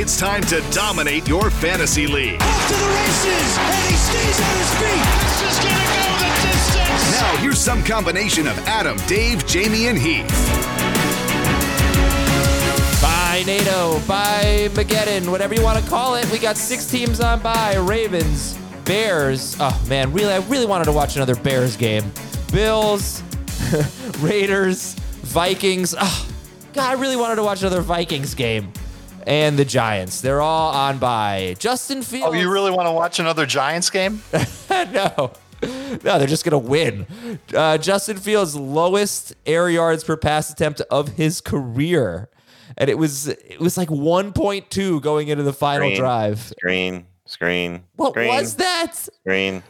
It's time to dominate your fantasy league. Off to the races, and he stays on his feet. This is gonna go the distance. Now, here's some combination of Adam, Dave, Jamie, and Heath. By NATO. by Mageddon. Whatever you want to call it. We got six teams on bye Ravens, Bears. Oh, man. Really, I really wanted to watch another Bears game. Bills, Raiders, Vikings. Oh, God, I really wanted to watch another Vikings game. And the Giants. They're all on bye. Justin Fields. Oh, you really want to watch another Giants game? no. No, they're just going to win. Uh, Justin Fields' lowest air yards per pass attempt of his career. And it was it was like 1.2 going into the final Screen, drive. Screen, screen. What screen, was that? Screen.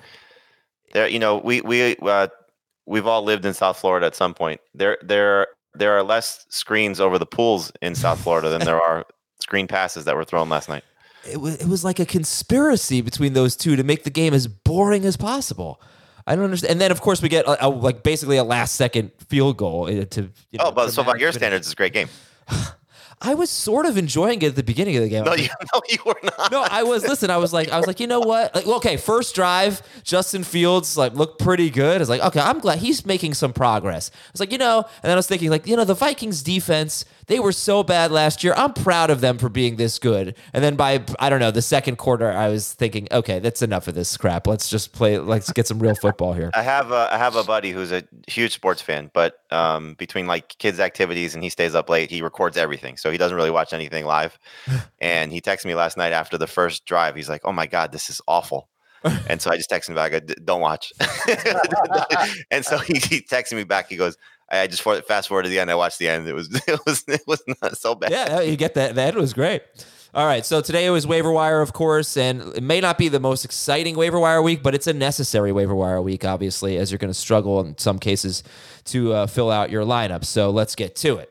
There, you know, we we uh, we've all lived in South Florida at some point. There, there, there are less screens over the pools in South Florida than there are screen passes that were thrown last night. It was, it was like a conspiracy between those two to make the game as boring as possible. I don't understand. And then, of course, we get a, a, like basically a last second field goal uh, to. You know, oh, but so by your standards, it's a great game. I was sort of enjoying it at the beginning of the game. No, you, no, you were not. no, I was. Listen, I was like, I was like, you know what? Like, okay, first drive, Justin Fields like looked pretty good. I was like, okay, I'm glad he's making some progress. I was like, you know, and then I was thinking, like, you know, the Vikings defense, they were so bad last year. I'm proud of them for being this good. And then by I don't know the second quarter, I was thinking, okay, that's enough of this crap. Let's just play. Let's get some real football here. I have a, I have a buddy who's a huge sports fan, but um, between like kids' activities and he stays up late, he records everything, so he doesn't really watch anything live. and he texted me last night after the first drive. He's like, "Oh my god, this is awful." and so I just texted him back, "Don't watch." and so he, he texted me back. He goes, "I just fast forward to the end. I watched the end. It was it was it was not so bad." Yeah, you get that. That was great. All right, so today it was waiver wire, of course, and it may not be the most exciting waiver wire week, but it's a necessary waiver wire week, obviously, as you're going to struggle in some cases to uh, fill out your lineup. So let's get to it.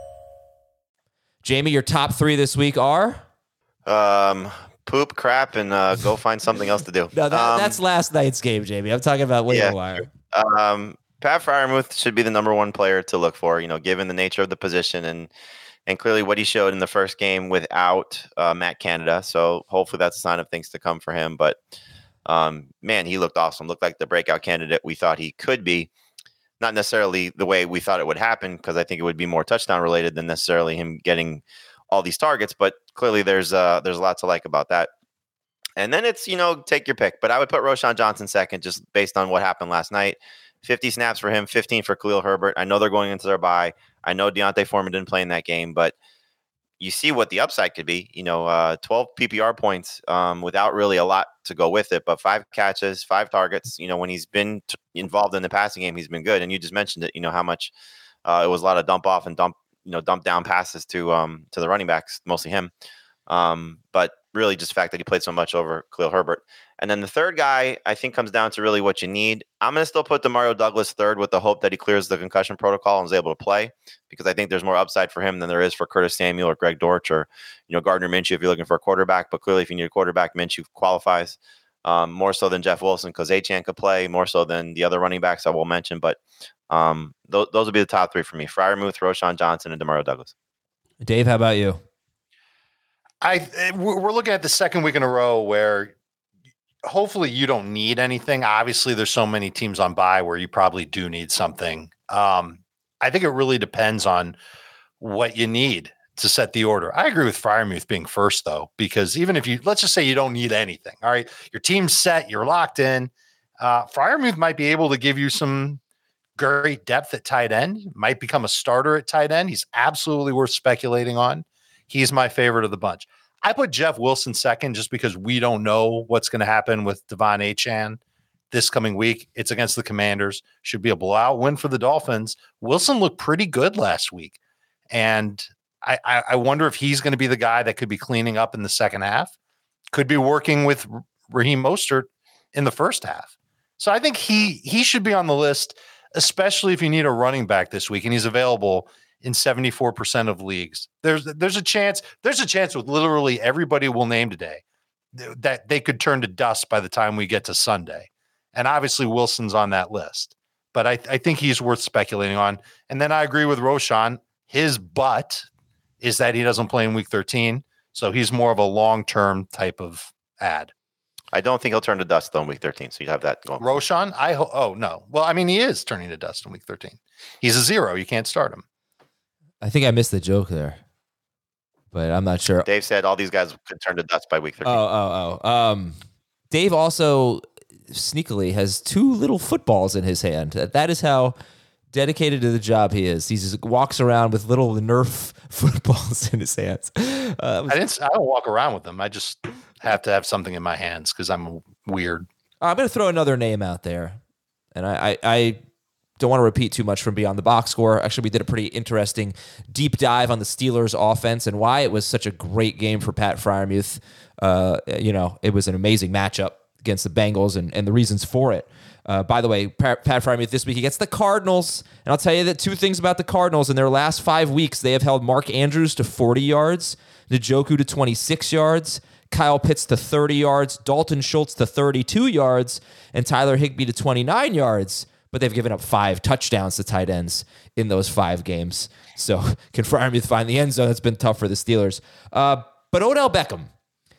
Jamie, your top three this week are Um, poop, crap, and uh, go find something else to do. No, that, Um, that's last night's game, Jamie. I'm talking about waiver Yeah. wire. Um, Pat Freiermuth should be the number one player to look for. You know, given the nature of the position and and clearly what he showed in the first game without uh, Matt Canada. So hopefully that's a sign of things to come for him. But um, man, he looked awesome. Looked like the breakout candidate we thought he could be. Not necessarily the way we thought it would happen, because I think it would be more touchdown related than necessarily him getting all these targets. But clearly, there's uh, there's a lot to like about that. And then it's you know take your pick, but I would put Roschon Johnson second, just based on what happened last night. 50 snaps for him, 15 for Khalil Herbert. I know they're going into their bye. I know D'Onta Foreman didn't play in that game, but you see what the upside could be. You know, uh, 12 PPR points um, without really a lot to go with it, but five catches, five targets. You know, when he's been t- involved in the passing game, he's been good. And you just mentioned it. You know how much uh, it was a lot of dump off and dump, you know, dump down passes to um to the running backs, mostly him. Um, but really, just the fact that he played so much over Khalil Herbert. And then the third guy, I think, comes down to really what you need. I'm going to still put Demario Douglas third with the hope that he clears the concussion protocol and is able to play because I think there's more upside for him than there is for Curtis Samuel or Greg Dortch or, you know, Gardner Minshew if you're looking for a quarterback. But clearly, if you need a quarterback, Minshew qualifies um, more so than Jeff Wilson because Achane could play, more so than the other running backs I will mention. But um, th- those will be the top three for me Freiermuth, Roschon Johnson, and Demario Douglas. Dave, how about you? I eh, we're we're looking at the second week in a row where hopefully you don't need anything. Obviously, there's so many teams on bye where you probably do need something. Um, I think it really depends on what you need to set the order. I agree with Freiermuth being first though, because even if you let's just say you don't need anything, all right, your team's set, you're locked in. Uh, Freiermuth might be able to give you some great depth at tight end. Might become a starter at tight end. He's absolutely worth speculating on. He's my favorite of the bunch. I put Jeff Wilson second just because we don't know what's going to happen with Devon Achane this coming week. It's against the Commanders. Should be a blowout win for the Dolphins. Wilson looked pretty good last week. And I, I, I wonder if he's going to be the guy that could be cleaning up in the second half, could be working with Raheem Mostert in the first half. So I think he he should be on the list, especially if you need a running back this week and he's available in 74% of leagues. There's there's a chance there's a chance with literally everybody we'll name today that they could turn to dust by the time we get to Sunday. And obviously Wilson's on that list. But I, I think he's worth speculating on. And then I agree with Roschon. His butt is that he doesn't play in week 13. So he's more of a long-term type of ad. I don't think he'll turn to dust though in week 13. So you have that going. Roschon, I ho- oh no. Well, I mean he is turning to dust in week 13. He's a zero. You can't start him. I think I missed the joke there, but I'm not sure. Dave said all these guys could turn to dust by week 13. Oh, oh, oh. Um, Dave also sneakily has two little footballs in his hand. That that is how dedicated to the job he is. He just walks around with little Nerf footballs in his hands. Uh, I didn't. I don't walk around with them. I just have to have something in my hands because I'm weird. I'm going to throw another name out there, and I, I, I don't want to repeat too much from beyond the box score. Actually, we did a pretty interesting deep dive on the Steelers' offense and why it was such a great game for Pat Freiermuth. Uh, you know, it was an amazing matchup against the Bengals and, and the reasons for it. Uh, by the way, Pat, Freiermuth this week he gets the Cardinals, and I'll tell you that two things about the Cardinals. In their last five weeks, they have held Mark Andrews to 40 yards, Njoku to 26 yards, Kyle Pitts to 30 yards, Dalton Schultz to 32 yards, and Tyler Higbee to 29 yards. But they've given up five touchdowns to tight ends in those five games. So can Freiermuth find the end zone? That's been tough for the Steelers. Uh, but Odell Beckham,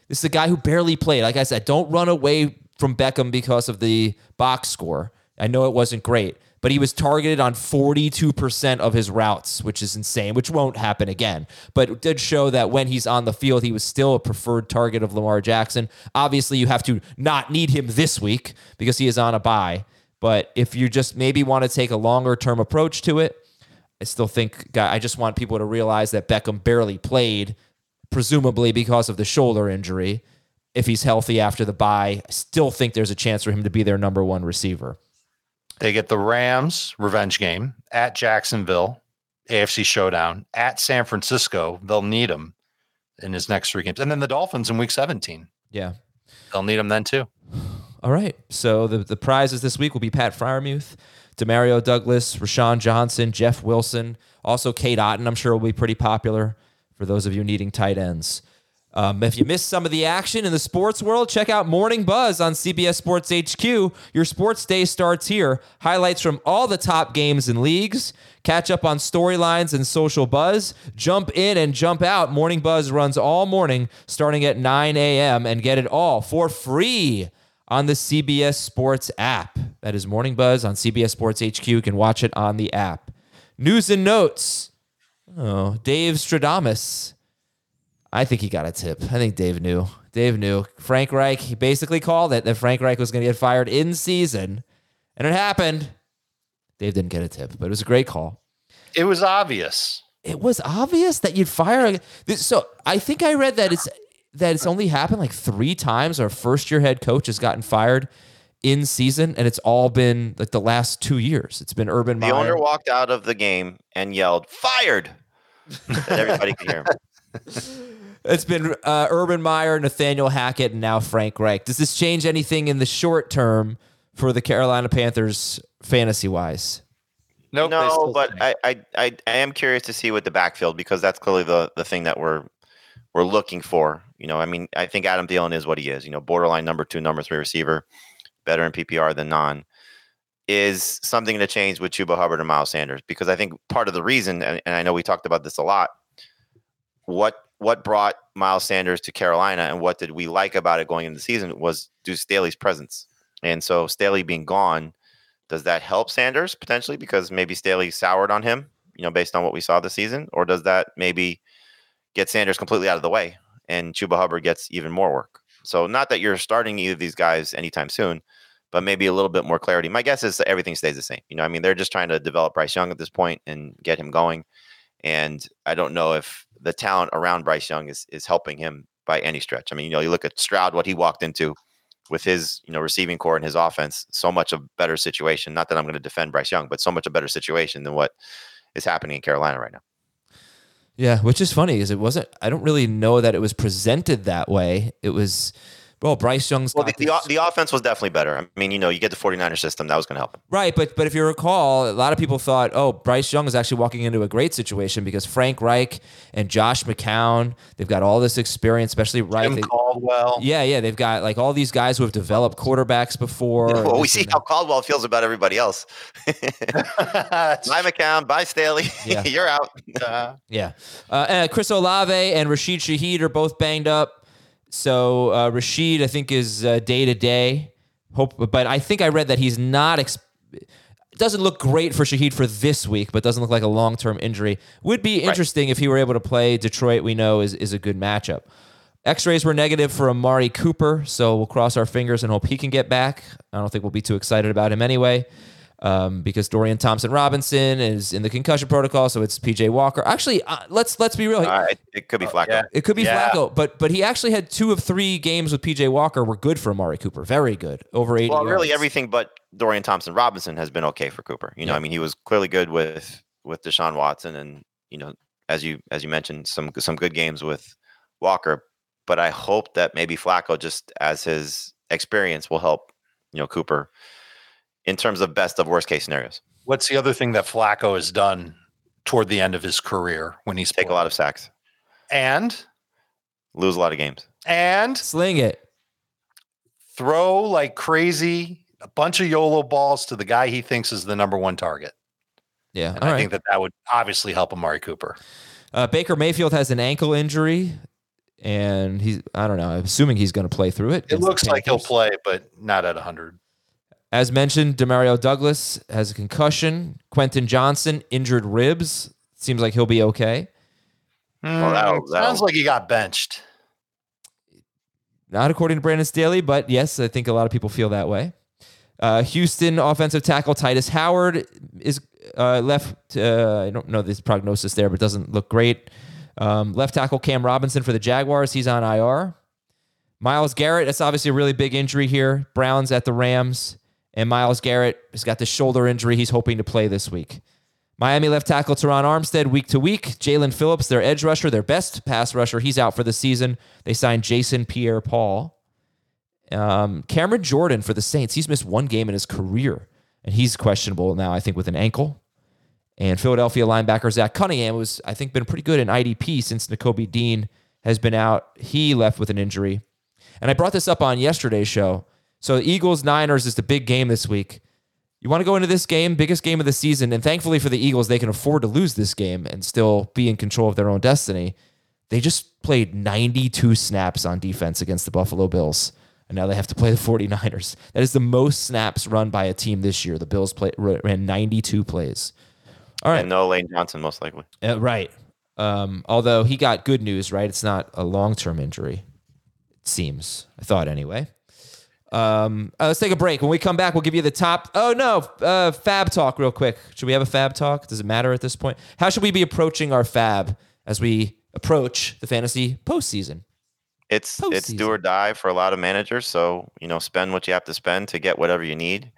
this is a guy who barely played. Like I said, don't run away from Beckham because of the box score. I know it wasn't great, but he was targeted on 42% of his routes, which is insane, which won't happen again. But did show that when he's on the field, he was still a preferred target of Lamar Jackson. Obviously, you have to not need him this week because he is on a bye. But if you just maybe want to take a longer term approach to it, I still think I just want people to realize that Beckham barely played, presumably because of the shoulder injury. If he's healthy after the bye, I still think there's a chance for him to be their number one receiver. They get the Rams revenge game at Jacksonville, AFC showdown at San Francisco. They'll need him in his next three games, and then the Dolphins in Week 17. Yeah. They'll need him then too. All right. So the, the prizes this week will be Pat Freiermuth, Demario Douglas, Roschon Johnson, Jeff Wilson, also Cade Otton. I'm sure will be pretty popular for those of you needing tight ends. Um, if you missed some of the action in the sports world, check out Morning Buzz on CBS Sports HQ. Your sports day starts here. Highlights from all the top games and leagues. Catch up on storylines and social buzz. Jump in and jump out. Morning Buzz runs all morning starting at 9 a.m. and get it all for free on the CBS Sports app. That is Morning Buzz on CBS Sports HQ. You can watch it on the app. News and notes. Oh, Dave Stradamus. I think he got a tip. I think Dave knew. Dave knew. Frank Reich, he basically called it that Frank Reich was going to get fired in season. And it happened. Dave didn't get a tip, but it was a great call. It was obvious. It was obvious that you'd fire. a- So I think I read that it's that it's only happened like three times. Our first year head coach has gotten fired in season, and it's all been like the last two years. It's been Urban The Meyer. owner walked out of the game and yelled, "Fired!" and everybody could hear him. It's been uh, Urban Meyer, Nathaniel Hackett, and now Frank Reich. Does this change anything in the short term for the Carolina Panthers fantasy wise? Nope, they no, but. I, I, I, I am curious to see with the backfield because that's clearly the, the thing that we're we're looking for. You know, I mean, I think Adam Thielen is what he is. You know, borderline number two, number three receiver, better in PPR than non. Is something to change with Chuba Hubbard and Miles Sanders because I think part of the reason, and, and I know we talked about this a lot, what what brought Miles Sanders to Carolina and what did we like about it going into the season was Deuce Staley's presence. And so Staley being gone, does that help Sanders potentially because maybe Staley soured on him, you know, based on what we saw this season, or does that maybe get Sanders completely out of the way and Chuba Hubbard gets even more work? So not that you're starting either of these guys anytime soon, but maybe a little bit more clarity. My guess is that everything stays the same. You know, I mean, they're just trying to develop Bryce Young at this point and get him going. And I don't know if the talent around Bryce Young is is helping him by any stretch. I mean, you know, you look at Stroud, what he walked into with his, you know, receiving corps and his offense, so much a better situation. Not that I'm going to defend Bryce Young, but so much a better situation than what is happening in Carolina right now. Yeah, which is funny because it wasn't. I don't really know that it was presented that way. It was, well, Bryce Young's Well, the, got the, the offense was definitely better. I mean, you know, you get the 49er system, that was going to help him. Right, but but if you recall, a lot of people thought, oh, Bryce Young is actually walking into a great situation because Frank Reich and Josh McCown, they've got all this experience, especially Reich. Jim they- Caldwell. yeah, yeah, they've got like all these guys who have developed quarterbacks before. well, we see how. Caldwell feels about everybody else. Bye, McCown. Bye, Staley. Yeah. You're out. uh, Yeah, uh, Chris Olave and Rashid Shaheed are both banged up. So uh, Rashid, I think, is day to day. Hope, but I think I read that he's not. Ex- it doesn't look great for Shaheed for this week, but doesn't look like a long term injury. Would be interesting if he were able to play. Detroit, we know, is, is a good matchup. X rays were negative for Amari Cooper, so we'll cross our fingers and hope he can get back. I don't think we'll be too excited about him anyway. Um, because Dorian Thompson Robinson is in the concussion protocol, so it's PJ Walker. Actually, uh, let's let's be real. All right. It could be Flacco. yeah. It could be Yeah. Flacco, but but he actually had two of three games with PJ Walker were good for Amari Cooper. Very good, over eight. Well, really, yards. everything but Dorian Thompson Robinson has been okay for Cooper. You know, Yeah. I mean, he was clearly good with with Deshaun Watson, and you know, as you as you mentioned, some some good games with Walker. But I hope that maybe Flacco, just as his experience, will help you know Cooper in terms of best of worst case scenarios. What's the other thing that Flacco has done toward the end of his career when he's Take a lot of sacks, and lose a lot of games. and sling it. throw like crazy a bunch of YOLO balls to the guy he thinks is the number one target. Yeah, And I right. think that that would obviously help Amari Cooper. Uh, Baker Mayfield has an ankle injury, and he's I don't know. I'm assuming he's going to play through it. It looks like he'll play, but not at 100. As mentioned, Demario Douglas has a concussion. Quentin Johnston injured ribs. Seems like he'll be okay. Well, that'll- Mm, that'll- sounds like he got benched. Not according to Brandon Staley, but yes, I think a lot of people feel that way. Uh, Houston offensive tackle Tytus Howard is uh, left. Uh, I don't know this prognosis there, but doesn't look great. Um, left tackle Cam Robinson for the Jaguars. He's on IR. Myles Garrett, that's obviously a really big injury here. Browns at the Rams. And Myles Garrett has got the shoulder injury. He's hoping to play this week. Miami left tackle Terron Armstead week to week. Jaelan Phillips, their edge rusher, their best pass rusher, he's out for the season. They signed Jason Pierre Paul. Um, Cameron Jordan for the Saints, he's missed one game in his career, and he's questionable now, I think, with an ankle. And Philadelphia linebacker Zach Cunningham was, I think, been pretty good in IDP since Nakobe Dean has been out. He left with an injury. And I brought this up on yesterday's show. So Eagles Niners is the big game this week. You want to go into this game, biggest game of the season, and thankfully for the Eagles, they can afford to lose this game and still be in control of their own destiny. They just played 92 snaps on defense against the Buffalo Bills, and now they have to play the 49ers. That is the most snaps run by a team this year. The Bills play, ran 92 plays. All right. And no Lane Johnson, most likely. Uh, right. Um, although he got good news, right? It's not a long term injury, it seems. I thought anyway. Um, uh, let's take a break. When we come back, we'll give you the top. Oh no, uh, Fab talk real quick. Should we have a Fab talk? Does it matter at this point? How should we be approaching our Fab as we approach the fantasy postseason? It's it's do or die for a lot of managers. So you know, spend what you have to spend to get whatever you need.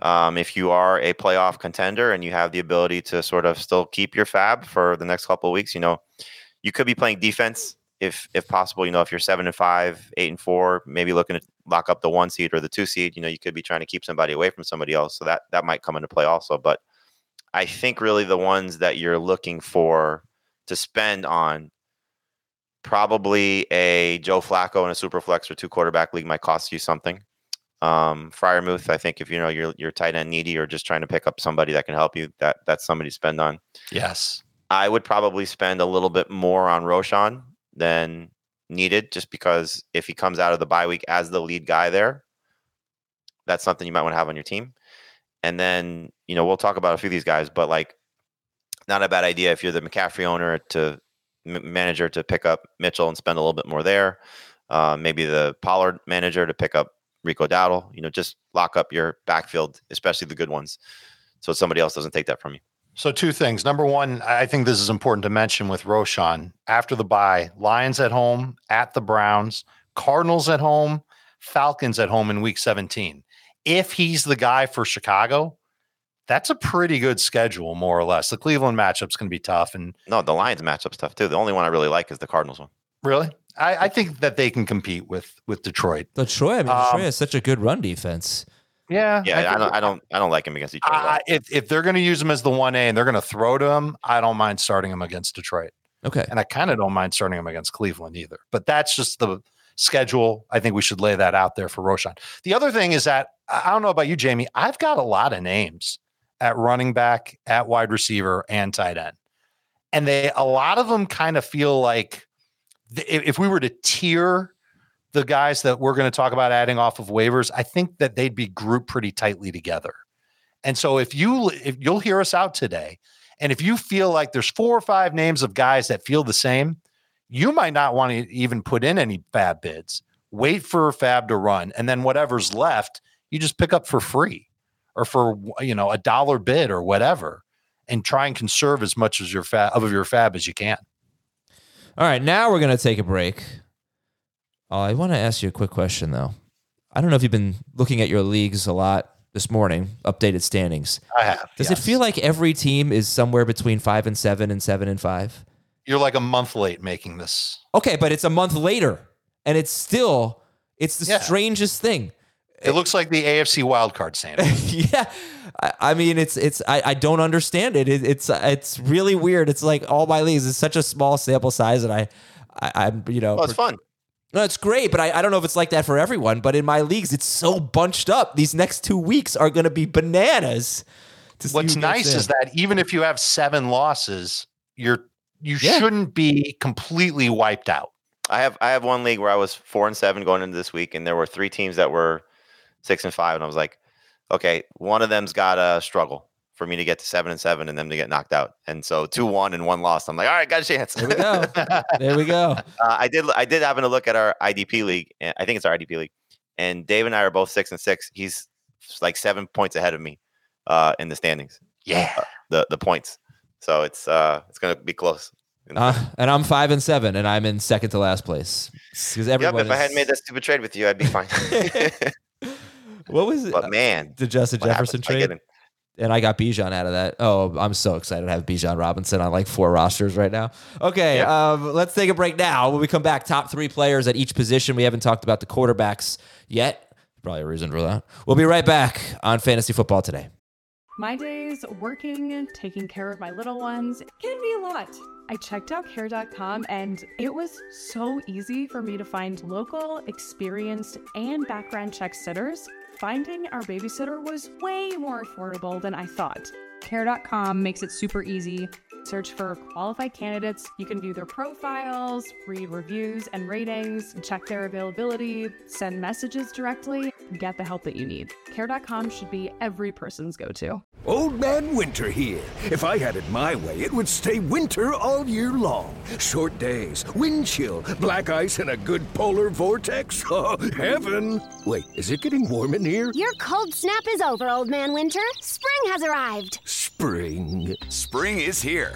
Um, if you are a playoff contender and you have the ability to sort of still keep your Fab for the next couple of weeks, you know, you could be playing defense if if possible. You know, if you're seven and five, eight and four, maybe looking to lock up the one seed or the two seed. You know, you could be trying to keep somebody away from somebody else. So that that might come into play also. But I think really the ones that you're looking for to spend on probably a Joe Flacco and a super flex or two quarterback league might cost you something. Um, Freiermuth, I think if you know you're you're tight end needy or just trying to pick up somebody that can help you, that that's somebody to spend on. Yes. I would probably spend a little bit more on Roschon than needed just because if he comes out of the bye week as the lead guy there, that's something you might want to have on your team. And then, you know, we'll talk about a few of these guys, but like, not a bad idea if you're the McCaffrey owner to m- manager to pick up Mitchell and spend a little bit more there. Uh, maybe the Pollard manager to pick up Rico Dowdle. You know, just lock up your backfield, especially the good ones, so somebody else doesn't take that from you. So two things. Number one, I think this is important to mention with Roschon. After the bye, Lions at home, at the Browns, Cardinals at home, Falcons at home in week 17. If he's the guy for Chicago, that's a pretty good schedule, more or less. The Cleveland matchup's going to be tough. And no, the Lions matchup's tough too. The only one I really like is the Cardinals one. Really? I, I think that they can compete with with Detroit. Detroit, I mean, Detroit um, has such a good run defense. Yeah, yeah. I, I don't, I don't, I don't like him against each other. Uh, if if they're going to use him as the one A and they're going to throw to him, I don't mind starting him against Detroit. Okay, and I kind of don't mind starting him against Cleveland either. But that's just the schedule. I think we should lay that out there for Roschon. The other thing is that I don't know about you, Jamie. I've got a lot of names at running back, at wide receiver, and tight end, and they a lot of them kind of feel like if we were to tier the guys that we're going to talk about adding off of waivers, I think that they'd be grouped pretty tightly together. And so if you if you'll hear us out today, and if you feel like there's four or five names of guys that feel the same, you might not want to even put in any fab bids. Wait for fab to run, and then whatever's left, you just pick up for free or for you know a dollar bid or whatever, and try and conserve as much as your fab of your fab as you can. All right, now we're going to take a break. Uh, I want to ask you a quick question, though. I don't know if you've been looking at your leagues a lot this morning, updated standings. I have. Does yes. it feel like every team is somewhere between five and seven and seven and five? You're like a month late making this. Okay, but it's a month later, and it's still it's the yeah. strangest thing. It looks like the AFC wildcard standings. yeah, I, I, mean it's it's I, I don't understand it. it. It's it's really weird. It's like all my leagues is such a small sample size, and I, I am you know. Well, it's fun. No, it's great, but I, I don't know if it's like that for everyone. But in my leagues, it's so bunched up. These next two weeks are going to be bananas. What's nice is that even if you have seven losses, you're you yeah. shouldn't be completely wiped out. I have I have one league where I was four and seven going into this week, and there were three teams that were six and five, and I was like, okay, one of them's got a struggle for me to get to seven and seven and them to get knocked out. And so two one and one lost. I'm like, all right, got a chance. There we go. there we go. Uh, I did. I did happen to look at our IDP league. I think it's our IDP league. And Dave and I are both six and six. He's like seven points ahead of me uh, in the standings. Yeah, uh, the the points. So it's uh it's gonna be close. Uh, and I'm five and seven, and I'm in second to last place. Because everyone. Yep, if is... I hadn't made that stupid trade with you, I'd be fine. what was it? But man, the Justin Jefferson trade and I got Bijan out of that. Oh, I'm so excited to have Bijan Robinson on like four rosters right now. Okay, um, let's take a break now. When we come back, top three players at each position. We haven't talked about the quarterbacks yet. Probably a reason for that. We'll be right back on Fantasy Football today. My days working, taking care of my little ones can be a lot. I checked out care.com and it was so easy for me to find local, experienced, and background check sitters. Finding our babysitter was way more affordable than I thought. Care.com makes it super easy. Search for qualified candidates. You can view their profiles, read reviews and ratings, check their availability, send messages directly, get the help that you need. Care.com should be every person's go to. Old Man Winter here. If I had it my way, it would stay winter all year long. Short days, wind chill, black ice, and a good polar vortex. Oh, heaven! Wait, is it getting warm in here? Your cold snap is over, Old Man Winter. Spring has arrived. Spring. Spring is here,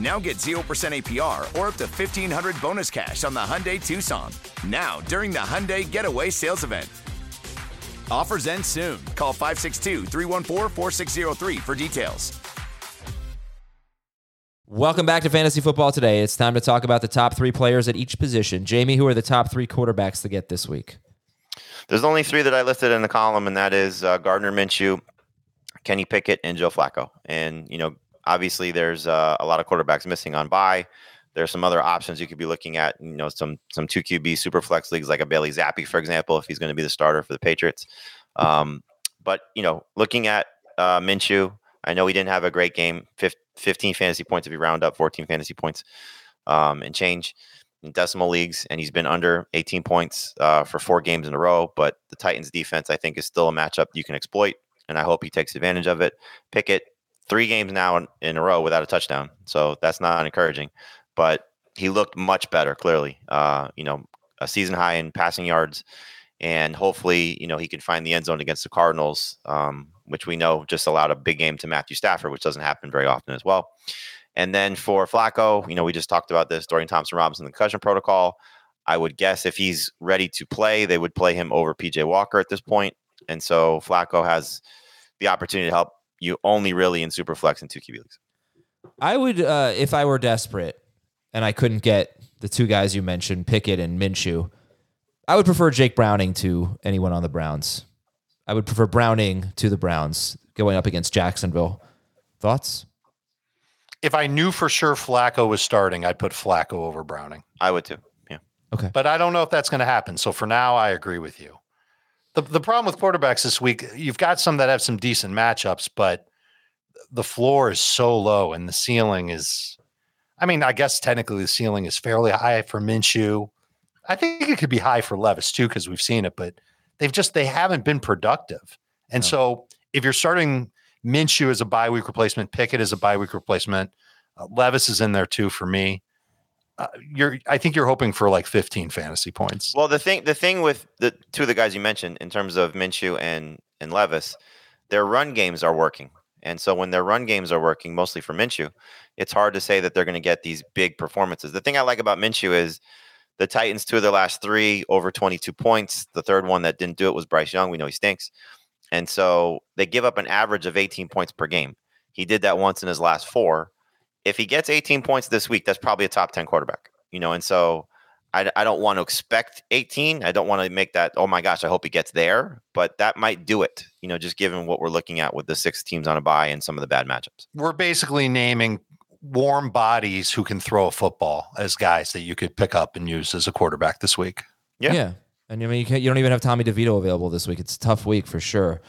Now get 0% APR or up to 1500 bonus cash on the Hyundai Tucson. Now, during the Hyundai Getaway Sales Event. Offers end soon. Call 562 314 4603 for details. Welcome back to Fantasy Football Today. It's time to talk about the top three players at each position. Jamie, who are the top three quarterbacks to get this week? There's only three that I listed in the column, and that is uh, Gardner Minshew, Kenny Pickett, and Joe Flacco. And you know, obviously, there's uh, a lot of quarterbacks missing on bye. There's some other options you could be looking at. You know, some some two QB super flex leagues like a Bailey Zappe, for example, if he's going to be the starter for the Patriots. Um, but you know, looking at uh, Minshew, I know he didn't have a great game. 15 fantasy points if you round up, 14 fantasy points um, and change in decimal leagues, and he's been under 18 points uh, for four games in a row. But the Titans' defense, I think, is still a matchup you can exploit, and I hope he takes advantage of it. Pickett, three games now in, a row without a touchdown, so that's not encouraging. But he looked much better, clearly. Uh, you know, a season high in passing yards, and hopefully, you know, he can find the end zone against the Cardinals. Um, which we know just allowed a big game to Matthew Stafford, which doesn't happen very often as well. And then for Flacco, you know, we just talked about this Dorian Thompson Robinson, the concussion protocol. I would guess if he's ready to play, they would play him over PJ Walker at this point. And so Flacco has the opportunity to help you only really in super flex and two QB leagues. I would, uh, if I were desperate and I couldn't get the two guys you mentioned, Pickett and Minshew, I would prefer Jake Browning to anyone on the Browns. I would prefer Browning to the Browns going up against Jacksonville. Thoughts? If I knew for sure Flacco was starting, I'd put Flacco over Browning. I would too. Yeah. Okay. But I don't know if that's going to happen. So for now, I agree with you. The, the problem with quarterbacks this week, you've got some that have some decent matchups, but the floor is so low and the ceiling is, I mean, I guess technically the ceiling is fairly high for Minshew. I think it could be high for Levis too, because we've seen it, but they've just they haven't been productive. And no. so if you're starting Minshew as a bye week replacement, Pickett as a bye week replacement, uh, Levis is in there too for me. Uh, you're I think you're hoping for like 15 fantasy points. Well, the thing the thing with the two of the guys you mentioned in terms of Minshew and and Levis, their run games are working. And so when their run games are working, mostly for Minshew, it's hard to say that they're going to get these big performances. The thing I like about Minshew is the Titans, two of their last three, over 22 points. The third one that didn't do it was Bryce Young. We know he stinks. And so they give up an average of 18 points per game. He did that once in his last four. If he gets 18 points this week, that's probably a top 10 quarterback, you know. And so I, I don't want to expect 18. I don't want to make that, oh my gosh, I hope he gets there, but that might do it, you know, just given what we're looking at with the six teams on a bye and some of the bad matchups. We're basically naming warm bodies who can throw a football as guys that you could pick up and use as a quarterback this week. Yeah. Yeah. And I mean, you, can't you don't even have Tommy DeVito available this week. It's a tough week for sure.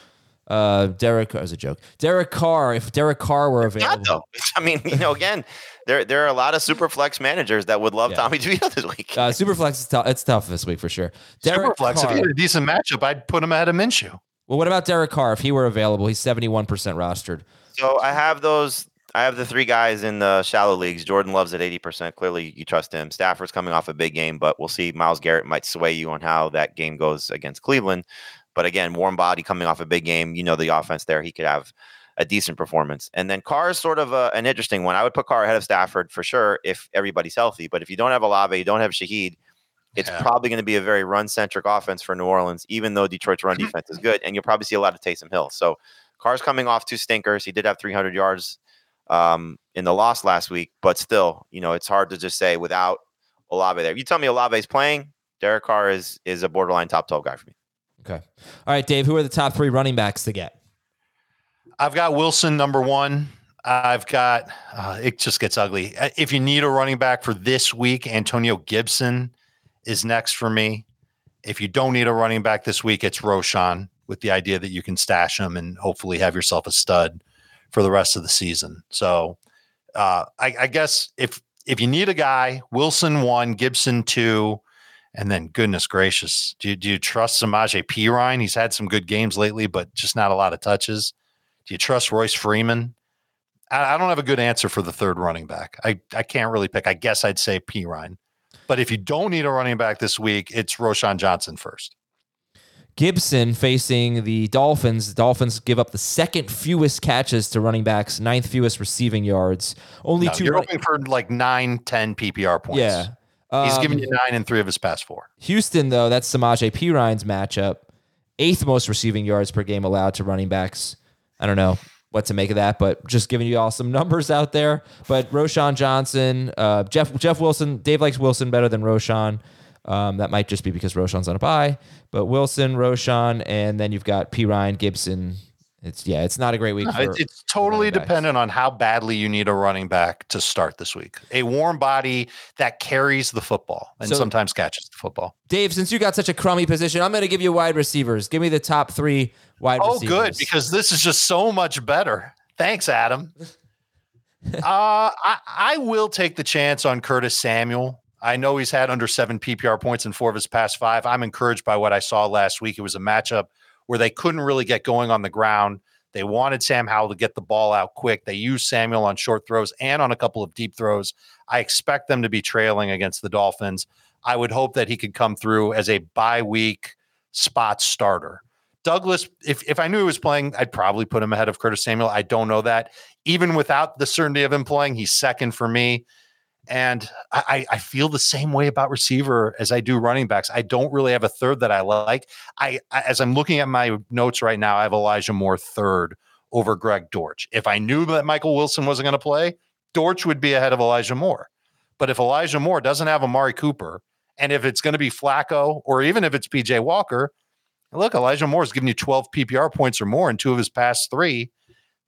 Uh, Derek as a joke. Derek Carr, if Derek Carr were available, though. I mean, you know, again, there there are a lot of super flex managers that would love yeah. Tommy DeVito this week. Uh, super flex is tough. It's tough this week for sure. Derek super flex. Carr, if he had a decent matchup, I'd put him at a Minshew. Well, what about Derek Carr? If he were available, he's seventy one percent rostered. So I have those I have the three guys in the shallow leagues. Jordan loves at 80%. Clearly, you trust him. Stafford's coming off a big game, but we'll see. Myles Garrett might sway you on how that game goes against Cleveland. But again, warm body coming off a big game. You know the offense there. He could have a decent performance. And then Carr is sort of a, an interesting one. I would put Carr ahead of Stafford for sure if everybody's healthy. But if you don't have Olave, you don't have Shaheed, It's Yeah. probably going to be a very run centric offense for New Orleans, even though Detroit's run defense is good. And you'll probably see a lot of Taysom Hill. So Carr's coming off two stinkers. He did have 300 yards um, in the loss last week, but still, you know, it's hard to just say without Olave there. You tell me Olave's playing, Derek Carr is is a borderline top 12 guy for me. Okay. All right, Dave. Who are the top three running backs to get? I've got Wilson number one. I've got uh, it just gets ugly. Uh, If you need a running back for this week, Antonio Gibson is next for me. If you don't need a running back this week, it's Roschon with the idea that you can stash him and hopefully have yourself a stud for the rest of the season. So uh, I, I guess if if you need a guy, Wilson one, Gibson two, and then goodness gracious, do you, do you trust Samaje Perine? He's had some good games lately, but just not a lot of touches. Do you trust Royce Freeman? I, I don't have a good answer for the third running back. I, I can't really pick. I guess I'd say Perine. But if you don't need a running back this week, it's Roschon Johnson first. Gibson facing the Dolphins. The Dolphins give up the second fewest catches to running backs, ninth fewest receiving yards. Only No, two. you're running- hoping for like nine, 10 PPR points. yeah. He's Um, given you nine in three of his past four. Houston, though, that's Samaje Perine's matchup. Eighth most receiving yards per game allowed to running backs. I don't know what to make of that, but just giving you all some numbers out there. But Roschon Johnson, uh, Jeff Jeff Wilson, Dave likes Wilson better than Roschon. Um, that might just be because Roschon's on a bye. But Wilson, Roschon, and then you've got Perine, Gibson. It's yeah, it's not a great week. No, for, it's, totally dependent on how badly you need a running back to start this week. A warm body that carries the football and So- sometimes catches the football. Dave, since you got such a crummy position, I'm going to give you wide receivers. Give me the top three wide receivers. Oh, receivers. good, because this is just so much better. Thanks, Adam. uh, I, I will take the chance on Curtis Samuel. I know he's had under seven PPR points in four of his past five. I'm encouraged by what I saw last week. It was a matchup where they couldn't really get going on the ground. They wanted Sam Howell to get the ball out quick. They used Samuel on short throws and on a couple of deep throws. I expect them to be trailing against the Dolphins. I would hope that he could come through as a bye week spot starter. Douglas, if, if I knew he was playing, I'd probably put him ahead of Curtis Samuel. I don't know that. Even without the certainty of him playing, he's second for me. And I, I feel the same way about receiver as I do running backs. I don't really have a third that I like. I, as I'm looking at my notes right now, I have Elijah Moore third over Greg Dortch. If I knew that Michael Wilson wasn't going to play, Dortch would be ahead of Elijah Moore. But if Elijah Moore doesn't have Amari Cooper, and if it's going to be Flacco, or even if it's PJ Walker, look, Elijah Moore Moore's given you 12 PPR points or more in two of his past three.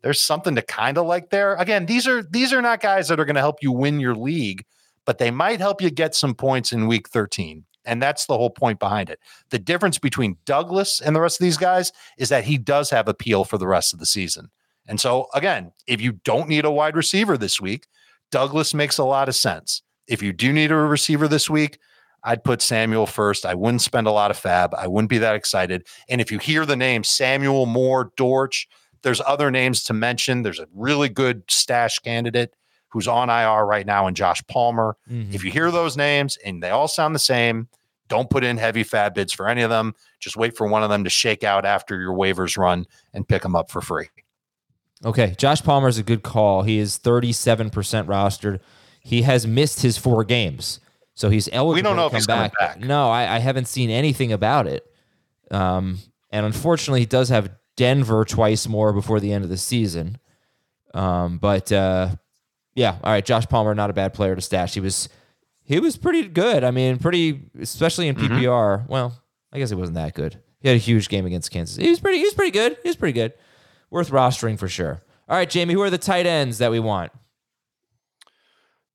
There's something to kind of like there. Again, these are these are not guys that are going to help you win your league, but they might help you get some points in week 13. And that's the whole point behind it. The difference between Douglas and the rest of these guys is that he does have appeal for the rest of the season. And so, again, if you don't need a wide receiver this week, Douglas makes a lot of sense. If you do need a receiver this week, I'd put Samuel first. I wouldn't spend a lot of fab. I wouldn't be that excited. And if you hear the name Samuel Moore, Dortch, there's other names to mention. There's a really good stash candidate who's on IR right now and Josh Palmer. Mhm. If you hear those names and they all sound the same, don't put in heavy fab bids for any of them. Just wait for one of them to shake out after your waivers run and pick them up for free. Okay, Josh Palmer is a good call. He is 37% rostered. He has missed his four games, so he's eligible We don't know to if come he's coming back. back. No, I, I haven't seen anything about it. Um, and unfortunately, he does have Denver twice more before the end of the season. Um, but uh, yeah, all right, Josh Palmer, not a bad player to stash. He was he was pretty good. I mean, pretty especially in Mm-hmm. PPR. Well, I guess he wasn't that good. He had a huge game against Kansas. He was pretty. He was pretty good. He was pretty good. Worth rostering for sure. All right, Jamie, who are the tight ends that we want?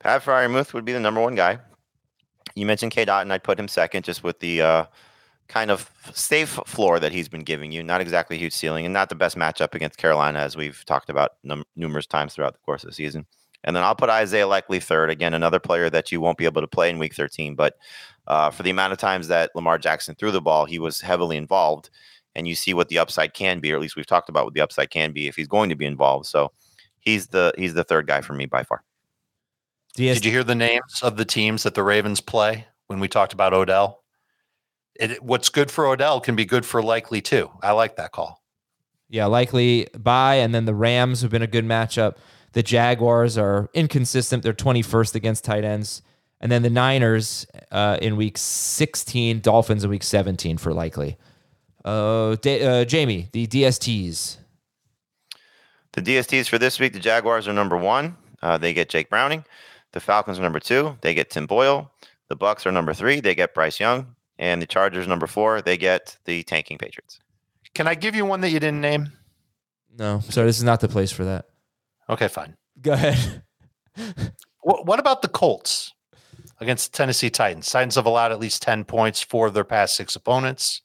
Pat Freiermuth would be the number one guy. You mentioned K. Dot, and I'd put him second just with the uh, kind of safe floor that he's been giving you. Not exactly a huge ceiling, and not the best matchup against Carolina, as we've talked about num- numerous times throughout the course of the season. And then I'll put Isaiah Likely third. Again, another player that you won't be able to play in Week 13, but uh, for the amount of times that Lamar Jackson threw the ball, he was heavily involved. And you see what the upside can be, or at least we've talked about what the upside can be if he's going to be involved. So he's the he's the third guy for me by far. DS- Did you hear the names of the teams that the Ravens play when we talked about Odell? It, what's good for Odell can be good for Likely too. I like that call. Yeah, Likely bye, and then the Rams have been a good matchup. The Jaguars are inconsistent; they're twenty first against tight ends. And then the Niners uh, in week 16, Dolphins in week 17 for Likely. Uh, Da- uh, Jamie, the DSTs. The DSTs for this week, the Jaguars are number one. Uh, they get Jake Browning. The Falcons are number two. They get Tim Boyle. The Bucs are number three. They get Bryce Young. And the Chargers number four. They get the tanking Patriots. Can I give you one that you didn't name? No, sorry, this is not the place for that. Okay, fine. Go ahead. What, what about the Colts against Tennessee Titans? Titans have allowed at least 10 points for their past six opponents.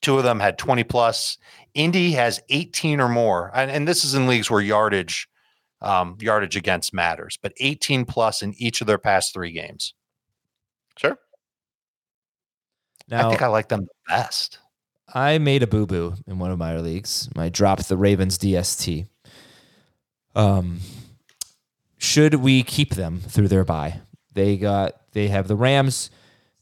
Two of them had 20 plus. Indy has 18 or more. And, and this is in leagues where yardage um, yardage against matters, but 18 plus in each of their past three games. Sure. Now, I think I like them the best. I made a boo boo in one of my leagues. I dropped the Ravens DST. Um, should we keep them through their bye? They got they have the Rams,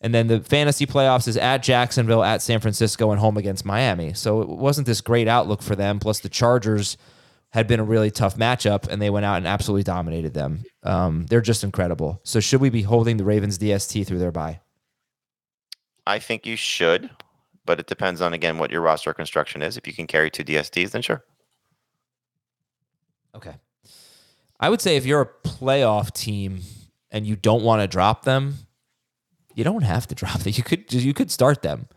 and then the fantasy playoffs is at Jacksonville, at San Francisco, and home against Miami. So it wasn't this great outlook for them. Plus the Chargers had been a really tough matchup, and they went out and absolutely dominated them. Um, they're just incredible. So should we be holding the Ravens DST through their bye? I think you should, but it depends on, again, what your roster construction is. If you can carry two DSTs, then sure. Okay. I would say if you're a playoff team and you don't want to drop them, you don't have to drop them. You could you could start them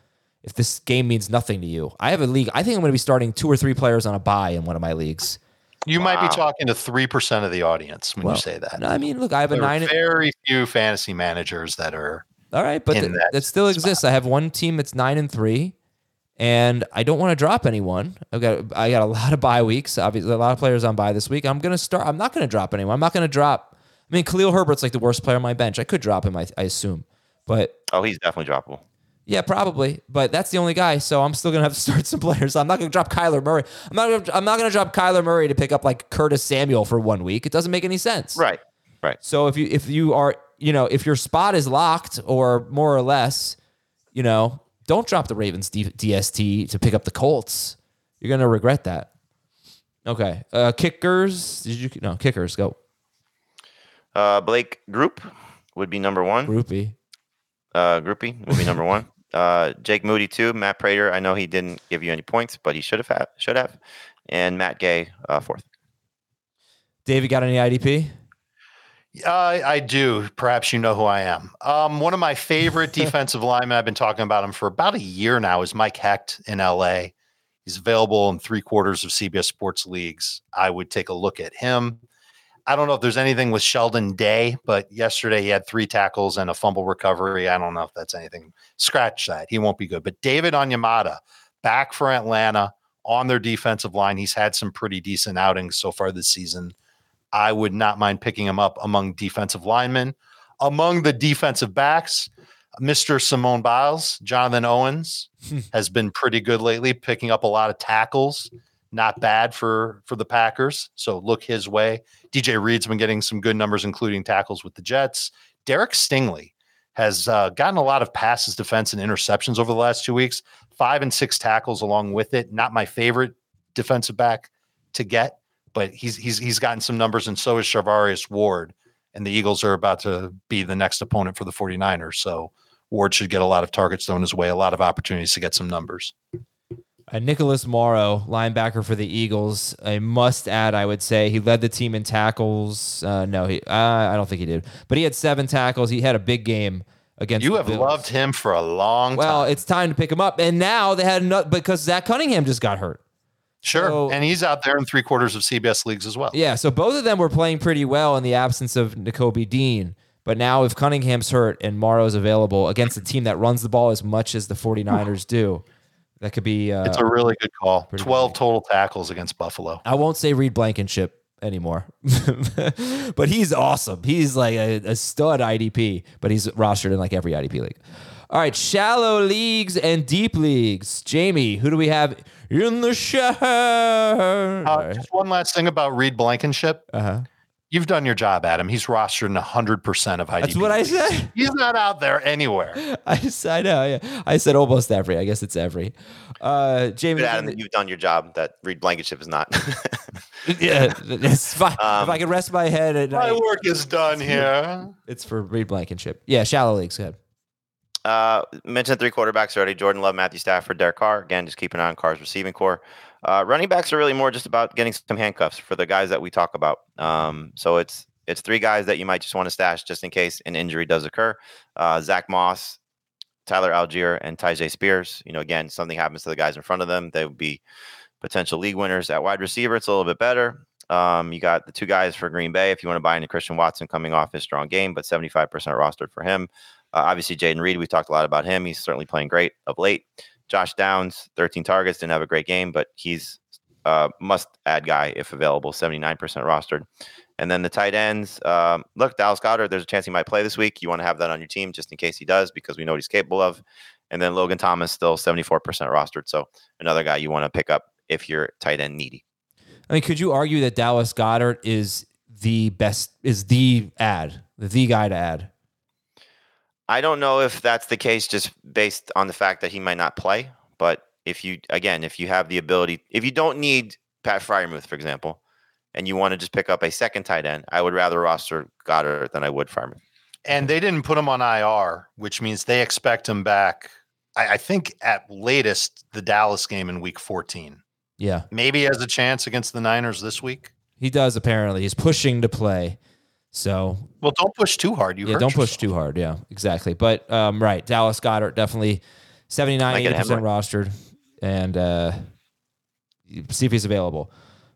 if this game means nothing to you. I have a league. I think I'm going to be starting two or three players on a bye in one of my leagues. You might be talking to 3% of the audience when Well, you say that. I mean, look, I have a There are nine. very few fantasy managers that are All right, but th- that that still spot. exists. I have one team that's nine and three, and I don't want to drop anyone. I've got I got a lot of bye weeks. Obviously, a lot of players on bye this week. I'm gonna start. I'm not gonna drop anyone. I'm not gonna drop. I mean, Khalil Herbert's like the worst player on my bench. I could drop him. I, I assume, but Oh, he's definitely droppable. yeah, probably. But that's the only guy. So I'm still gonna have to start some players. I'm not gonna drop Kyler Murray. I'm not. Gonna, I'm not gonna drop Kyler Murray to pick up like Curtis Samuel for one week. It doesn't make any sense. Right. Right. So if you if you are you know if your spot is locked or more or less, you know, don't drop the Ravens D- DST to pick up the Colts. You're gonna regret that. Okay, uh, kickers. Did you no kickers go Uh, Blake Grupe would be number one. groupie? Uh, Groupie would be number one. Uh, Jake Moody too. Matt Prater. I know he didn't give you any points, but he should have had, should have. And Matt Gay uh, fourth. David got any IDP? I, I do. Perhaps you know who I am. Um, one of my favorite defensive linemen, I've been talking about him for about a year now, is Mike Hoecht in LA. He's available in three quarters of CBS Sports leagues. I would take a look at him. I don't know if there's anything with Sheldon Day, but yesterday he had three tackles and a fumble recovery. I don't know if that's anything. Scratch that. He won't be good. But David Onyemata back for Atlanta on their defensive line. He's had some pretty decent outings so far this season. I would not mind picking him up among defensive linemen. Among the defensive backs, Mr. Simone Biles, Jonathan Owens has been pretty good lately, picking up a lot of tackles. Not bad for for the Packers. So look his way. DJ Reed's been getting some good numbers, including tackles with the Jets. Derek Stingley has uh, gotten a lot of passes, defense, and interceptions over the last two weeks. Five and six tackles along with it. Not my favorite defensive back to get, but he's he's he's gotten some numbers, and so is Charvarius Ward. And the Eagles are about to be the next opponent for the 49ers. So Ward should get a lot of targets thrown his way, a lot of opportunities to get some numbers. Uh, Nicholas Morrow, linebacker for the Eagles, a must add, I would say. He led the team in tackles. Uh, no, he, uh, I don't think he did, but he had seven tackles. He had a big game against. You have Bills. loved him for a long Well, time. it's time to pick him up, and now they had no, because Zach Cunningham just got hurt. Sure. so- and he's out there in three quarters of CBS leagues as well. Yeah, so both of them were playing pretty well in the absence of Nakobe Dean. But now, if Cunningham's hurt and Morrow's available against a team that runs the ball as much as the 49ers do, that could be. Uh, It's a really good call. 12 big. total tackles against Buffalo. I won't say Reed Blankenship anymore, but he's awesome. He's like a, a stud IDP, but he's rostered in like every IDP league. All right, shallow leagues and deep leagues. Jamie, who do we have in the show? Uh, just one last thing about Reed Blankenship. Uh-huh. You've done your job, Adam. He's rostered in 100% of IDP. That's what I said. He's not out there anywhere. I, s- I know. Yeah. I said almost every. I guess it's every. Uh, Jamie, But Adam, you've done your job. That Reed Blankenship is not. yeah, it's fine. if Um, I can rest my head at My night, work is done here. it's for Reed Blankenship. Yeah, shallow leagues. Go ahead. Uh, mentioned three quarterbacks already: Jordan Love, Matthew Stafford, Derek Carr. Again, just keep an eye on Carr's receiving corps. Uh, running backs are really more just about getting some handcuffs for the guys that we talk about. Um, so it's it's three guys that you might just want to stash just in case an injury does occur. Uh, Zach Moss, Tyler Allgeier, and Tyjae Spears. You know, again, something happens to the guys in front of them, they would be potential league winners at wide receiver. It's a little bit better. Um, you got the two guys for Green Bay if you want to buy into Christian Watson coming off his strong game, but 75% rostered for him. Uh, obviously, Jayden Reed, we talked a lot about him. He's certainly playing great of late. Josh Downs, 13 targets, didn't have a great game, but he's uh, must add guy if available, 79% rostered. And then the tight ends, um, look, Dallas Goedert, there's a chance he might play this week. You want to have that on your team just in case he does, because we know what he's capable of. And then Logan Thomas, still 74% rostered. So another guy you want to pick up if you're tight end needy. I mean, could you argue that Dallas Goedert is the best, is the ad, the guy to add? I don't know if that's the case just based on the fact that he might not play. But if you, again, if you have the ability, if you don't need Pat Freiermuth, for example, and you want to just pick up a second tight end, I would rather roster Goedert than I would Freiermuth. And they didn't put him on IR, which means they expect him back. I, I think at latest the Dallas game in Week 14. Yeah, Maybe he has a chance against the Niners this week. he does apparently. He's pushing to play. So Well, don't push too hard. You yeah, don't push too hard. Yeah, exactly. But um, right, Dallas Goedert definitely 79, Might get 80% rostered. And uh, see if he's available.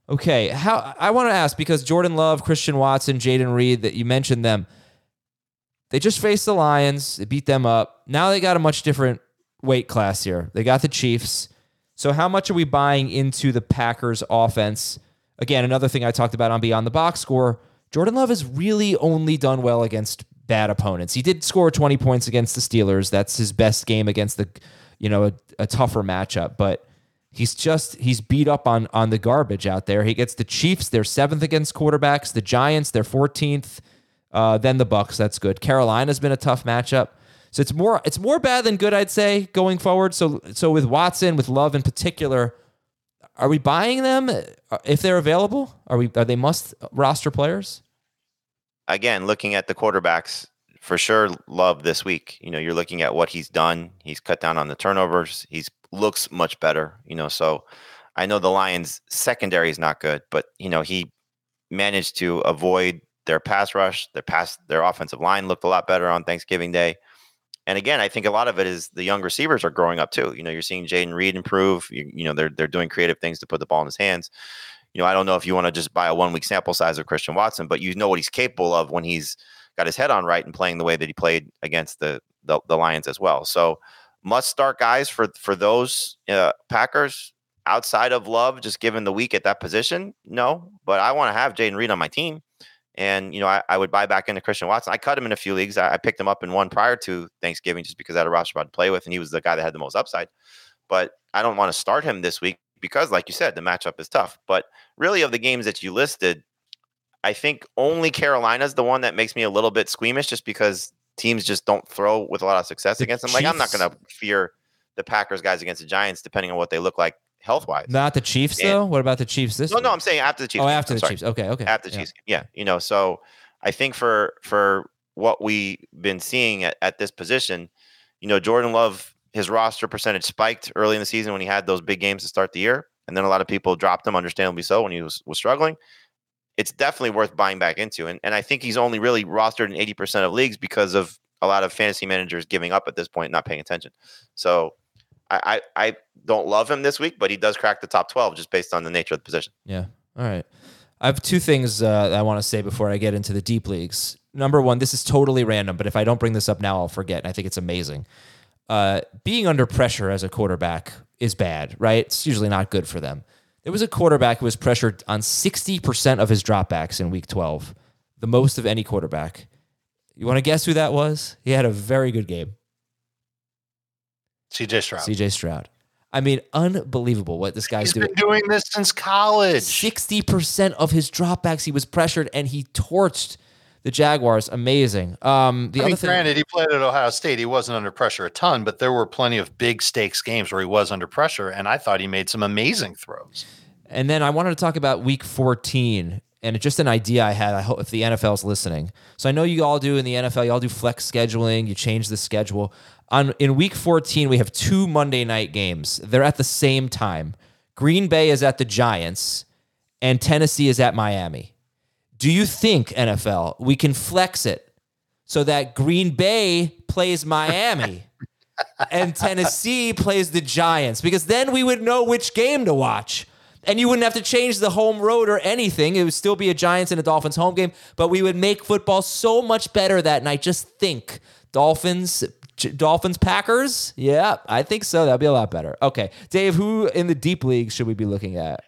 Okay, how I want to ask because Jordan Love, Christian Watson, Jayden Reed, that you mentioned them. They just faced the Lions. They beat them up. Now they got a much different weight class here. They got the Chiefs. So how much are we buying into the Packers offense? Again, another thing I talked about on Beyond the Box Score. Jordan Love has really only done well against bad opponents. He did score 20 points against the Steelers. That's his best game against the, you know, a, a tougher matchup. But he's just he's beat up on on the garbage out there. He gets the Chiefs. They're seventh against quarterbacks. The Giants. They're 14th. Uh, then the Bucs. That's good. Carolina's been a tough matchup. So it's more it's more bad than good, I'd say, going forward. So so with Watson, with Love in particular, are we buying them uh, if they're available? Are we are they must roster players? again, looking at the quarterbacks, for sure, love this week. You know, you're looking at what he's done. He's cut down on the turnovers. He's looks much better. You know, so I know the Lions' secondary is not good, but you know he managed to avoid their pass rush. Their pass, their offensive line looked a lot better on Thanksgiving Day. And again, I think a lot of it is the young receivers are growing up too. You know, you're seeing Jayden Reed improve. You, you know, they're they're doing creative things to put the ball in his hands you know, I don't know if you want to just buy a one week sample size of Christian Watson, but you know what he's capable of when he's got his head on right and playing the way that he played against the the, the Lions as well. So must start guys for for those uh, Packers outside of Love, just given the week at that position. No, but I want to have Jayden Reed on my team. And you know, I, I would buy back into Christian Watson. I cut him in a few leagues. I, I picked him up in one prior to Thanksgiving just because I had a roster spot to play with, and he was the guy that had the most upside. But I don't want to start him this week because, like you said, the matchup is tough. But really, of the games that you listed, I think only Carolina's the one that makes me a little bit squeamish, just because teams just don't throw with a lot of success The against them. Like I'm not going to fear the Packers guys against the Giants, depending on what they look like health wise. Not the Chiefs And- though. What about the Chiefs this? No, no. I'm saying after the Chiefs. oh, game. after I'm the sorry. Chiefs. Okay, okay. After the Yeah. Chiefs. game. Yeah, you know, so I think for for what we've been seeing at, at this position, you know, Jordan Love, his roster percentage spiked early in the season when he had those big games to start the year, and then a lot of people dropped him, understandably so, when he was was struggling. It's definitely worth buying back into, and and I think he's only really rostered in eighty percent of leagues because of a lot of fantasy managers giving up at this point, not paying attention. So. I, I, I don't love him this week, but he does crack the top 12 just based on the nature of the position. Yeah. All right. I have two things uh, I want to say before I get into the deep leagues. Number one, this is totally random, but if I don't bring this up now, I'll forget. And I think it's amazing. Uh, being under pressure as a quarterback is bad, right? It's usually not good for them. There was a quarterback who was pressured on 60% of his dropbacks in week 12, the most of any quarterback. You want to guess who that was? He had a very good game. CJ Stroud. CJ Stroud. I mean, unbelievable what this guy's He's doing. been doing this since college. 60% of his dropbacks, he was pressured and he torched the Jaguars. Amazing. Um, the I other mean, thing, granted, he played at Ohio State. He wasn't under pressure a ton, but there were plenty of big stakes games where he was under pressure, and I thought he made some amazing throws. And then I wanted to talk about week 14 and it's just an idea I had. I hope if the NFL's listening. So I know you all do in the NFL, you all do flex scheduling, you change the schedule. On in week 14, we have two Monday night games. They're at the same time. Green Bay is at the Giants and Tennessee is at Miami. Do you think NFL we can flex it so that Green Bay plays Miami and Tennessee plays the Giants? Because then we would know which game to watch. And you wouldn't have to change the home road or anything. It would still be a Giants and a Dolphins home game, but we would make football so much better that night. Just think Dolphins, Dolphins, Packers. Yeah, I think so. That'd be a lot better. Okay. Dave, who in the deep leagues should we be looking at?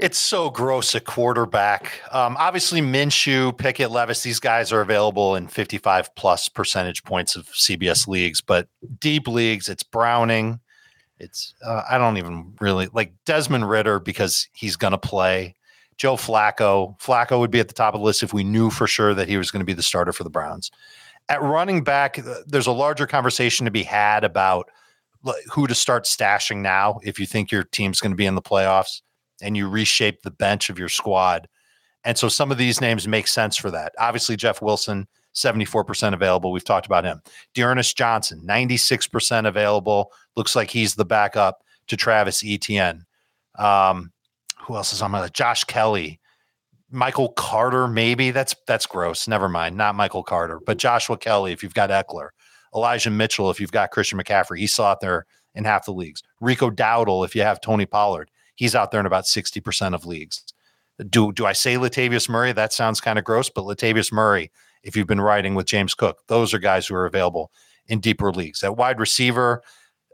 It's so gross at quarterback. Um, obviously, Minshew, Pickett, Levis, these guys are available in 55 plus percentage points of CBS leagues, but deep leagues, it's Browning. It's, uh, I don't even really like Desmond Ridder because he's going to play. Joe Flacco. Flacco would be at the top of the list if we knew for sure that he was going to be the starter for the Browns. At running back, there's a larger conversation to be had about who to start stashing now if you think your team's going to be in the playoffs and you reshape the bench of your squad. And so some of these names make sense for that. Obviously, Jeff Wilson, 74% available. We've talked about him. D'Ernest Johnson, 96% available. Looks like he's the backup to Travis Etienne. Um, who else is on my list? Josh Kelley, Michael Carter, maybe. That's that's gross. Never mind. Not Michael Carter, but Joshua Kelley if you've got Ekeler. Elijah Mitchell if you've got Christian McCaffrey. He's out there in half the leagues. Rico Dowdle if you have Tony Pollard. He's out there in about 60% of leagues. Do do I say Latavius Murray? That sounds kind of gross, but Latavius Murray, if you've been riding with James Cook, those are guys who are available in deeper leagues. At wide receiver,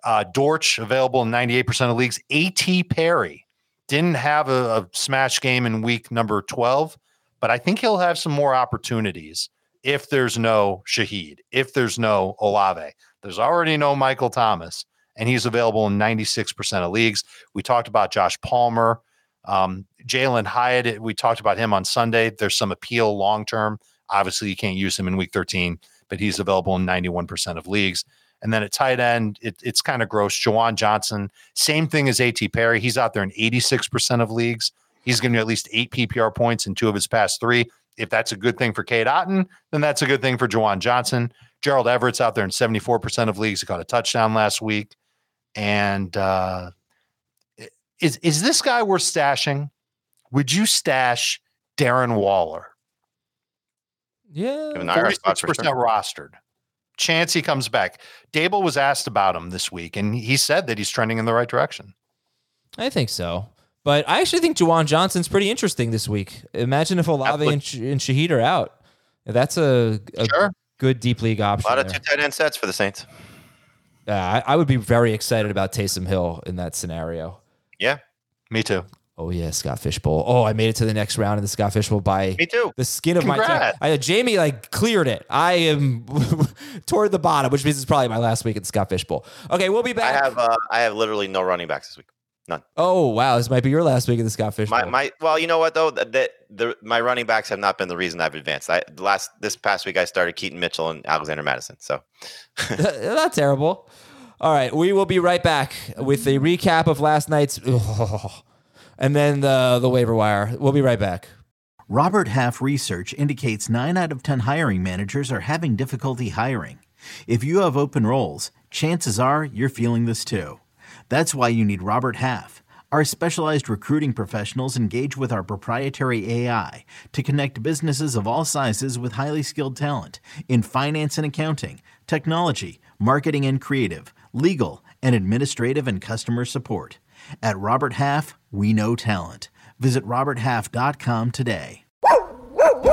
uh, Dortch available in 98% of leagues. A.T. Perry didn't have a, a smash game in week number 12, but I think he'll have some more opportunities if there's no Shaheed, if there's no Olave. There's already no Michael Thomas and he's available in 96% of leagues. We talked about Josh Palmer. Um, Jalin Hyatt, we talked about him on Sunday. There's some appeal long term. Obviously, you can't use him in week 13, but he's available in 91% of leagues. And then at tight end, it, it's kind of gross. Juwan Johnson, same thing as A.T. Perry. He's out there in 86% of leagues. He's going to at least eight PPR points in two of his past three. If that's a good thing for Cade Otton, then that's a good thing for Juwan Johnson. Gerald Everett's out there in 74% of leagues. He caught a touchdown last week. And uh, is is this guy worth stashing? Would you stash Darren Waller? Yeah, forty-six percent rostered. Chance he comes back. Daboll was asked about him this week, and he said that he's trending in the right direction. I think so. But I actually think Juwan Johnson's pretty interesting this week. Imagine if Olave and, Sh- and Shaheed are out. That's a, a sure. good deep league option. A lot of there. two tight end sets for the Saints. Uh, I, I, would be very excited about Taysom Hill in that scenario. Yeah, me too. Oh yeah, Scott Fishbowl. Oh, I made it to the next round of the Scott Fishbowl by me too. The skin of Congrats. my teeth. I, Jamie like cleared it. I am toward the bottom, which means it's probably my last week at the Scott Fishbowl. Okay, we'll be back. I have uh, I have literally no running backs this week. None. Oh wow, this might be your last week at the Scott Fishbowl. My, my well, you know what though, the, the, my running backs have not been the reason I've advanced. I last this past week I started Keaton Mitchell and Alexander Mattison. So not terrible. All right, we will be right back with a recap of last night's, and then the the waiver wire. We'll be right back. Robert Half research indicates nine out of ten hiring managers are having difficulty hiring. If you have open roles, chances are you're feeling this too. That's why you need Robert Half. Our specialized recruiting professionals engage with our proprietary AI to connect businesses of all sizes with highly skilled talent in finance and accounting, technology, marketing and creative legal, and administrative and customer support. At Robert Half, we know talent. Visit RobertHalf.com today.